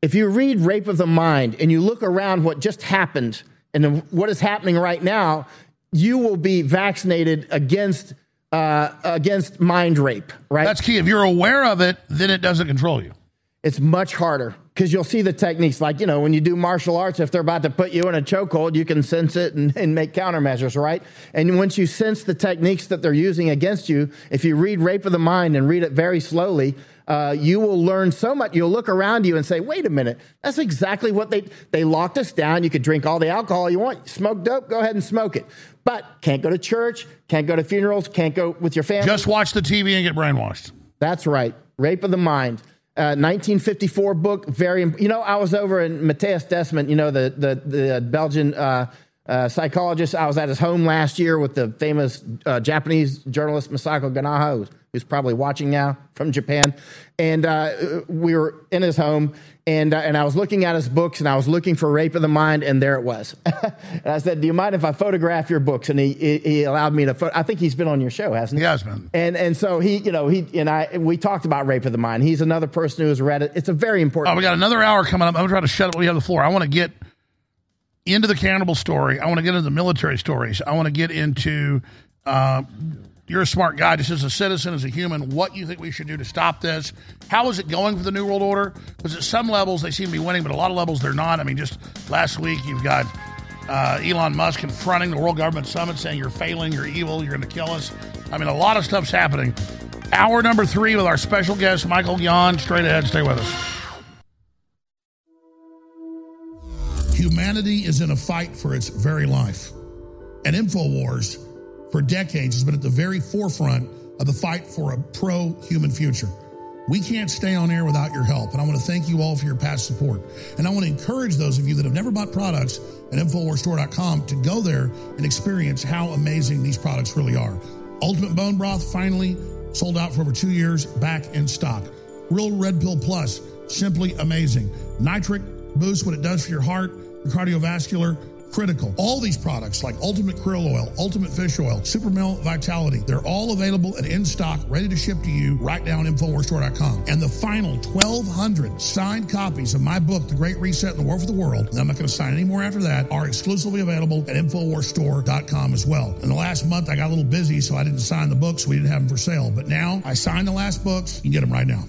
if you read Rape of the Mind and you look around what just happened and what is happening right now, you will be vaccinated against uh, against mind rape. Right. That's key. If you're aware of it, then it doesn't control you. It's much harder because you'll see the techniques like, you know, when you do martial arts, if they're about to put you in a chokehold, you can sense it and, and make countermeasures, right? And once you sense the techniques that they're using against you, if you read Rape of the Mind and read it very slowly, uh, you will learn so much. You'll look around you and say, wait a minute, that's exactly what they, they locked us down. You could drink all the alcohol you want, smoke dope, go ahead and smoke it. But can't go to church, can't go to funerals, can't go with your family. Just watch the TV and get brainwashed. That's right. Rape of the Mind. Uh, 1954 book, very. You know, I was over in Mattias Desmet. You know, the the the Belgian uh, uh, psychologist. I was at his home last year with the famous uh, Japanese journalist Masako Ganaha, who's probably watching now from Japan. And uh, we were in his home, and uh, and I was looking at his books, and I was looking for Rape of the Mind, and there it was. and I said, "Do you mind if I photograph your books?" And he he allowed me to. Pho- I think he's been on your show, hasn't he? He has been. And and so he, you know, he and I we talked about Rape of the Mind. He's another person who has read it. It's a very important. Oh, we got another hour coming up. I'm going to try to shut up. We have the floor. I want to get into the cannibal story. I want to get into the military stories. I want to get into. Uh, you're a smart guy, just as a citizen, as a human, what do you think we should do to stop this. How is it going for the New World Order? Because at some levels they seem to be winning, but a lot of levels they're not. I mean, just last week you've got uh, Elon Musk confronting the World Government Summit saying you're failing, you're evil, you're going to kill us. I mean, a lot of stuff's happening. Hour number three with our special guest, Michael Yon. Straight ahead, stay with us. Humanity is in a fight for its very life. And InfoWars, for decades, has been at the very forefront of the fight for a pro human future. We can't stay on air without your help. And I want to thank you all for your past support. And I want to encourage those of you that have never bought products at InfoWarsStore.com to go there and experience how amazing these products really are. Ultimate Bone Broth finally sold out for over two years, back in stock. Real Red Pill Plus, simply amazing. Nitric Boost, what it does for your heart, your cardiovascular, critical. All these products like Ultimate Krill Oil, Ultimate Fish Oil, Super Male Vitality, they're all available and in stock, ready to ship to you right now on InfoWarsStore.com. And the final 1,200 signed copies of my book, The Great Reset and the War for the World, and I'm not going to sign any more after that, are exclusively available at InfoWarsStore.com as well. In the last month, I got a little busy, so I didn't sign the books. We didn't have them for sale. But now I signed the last books. You can get them right now.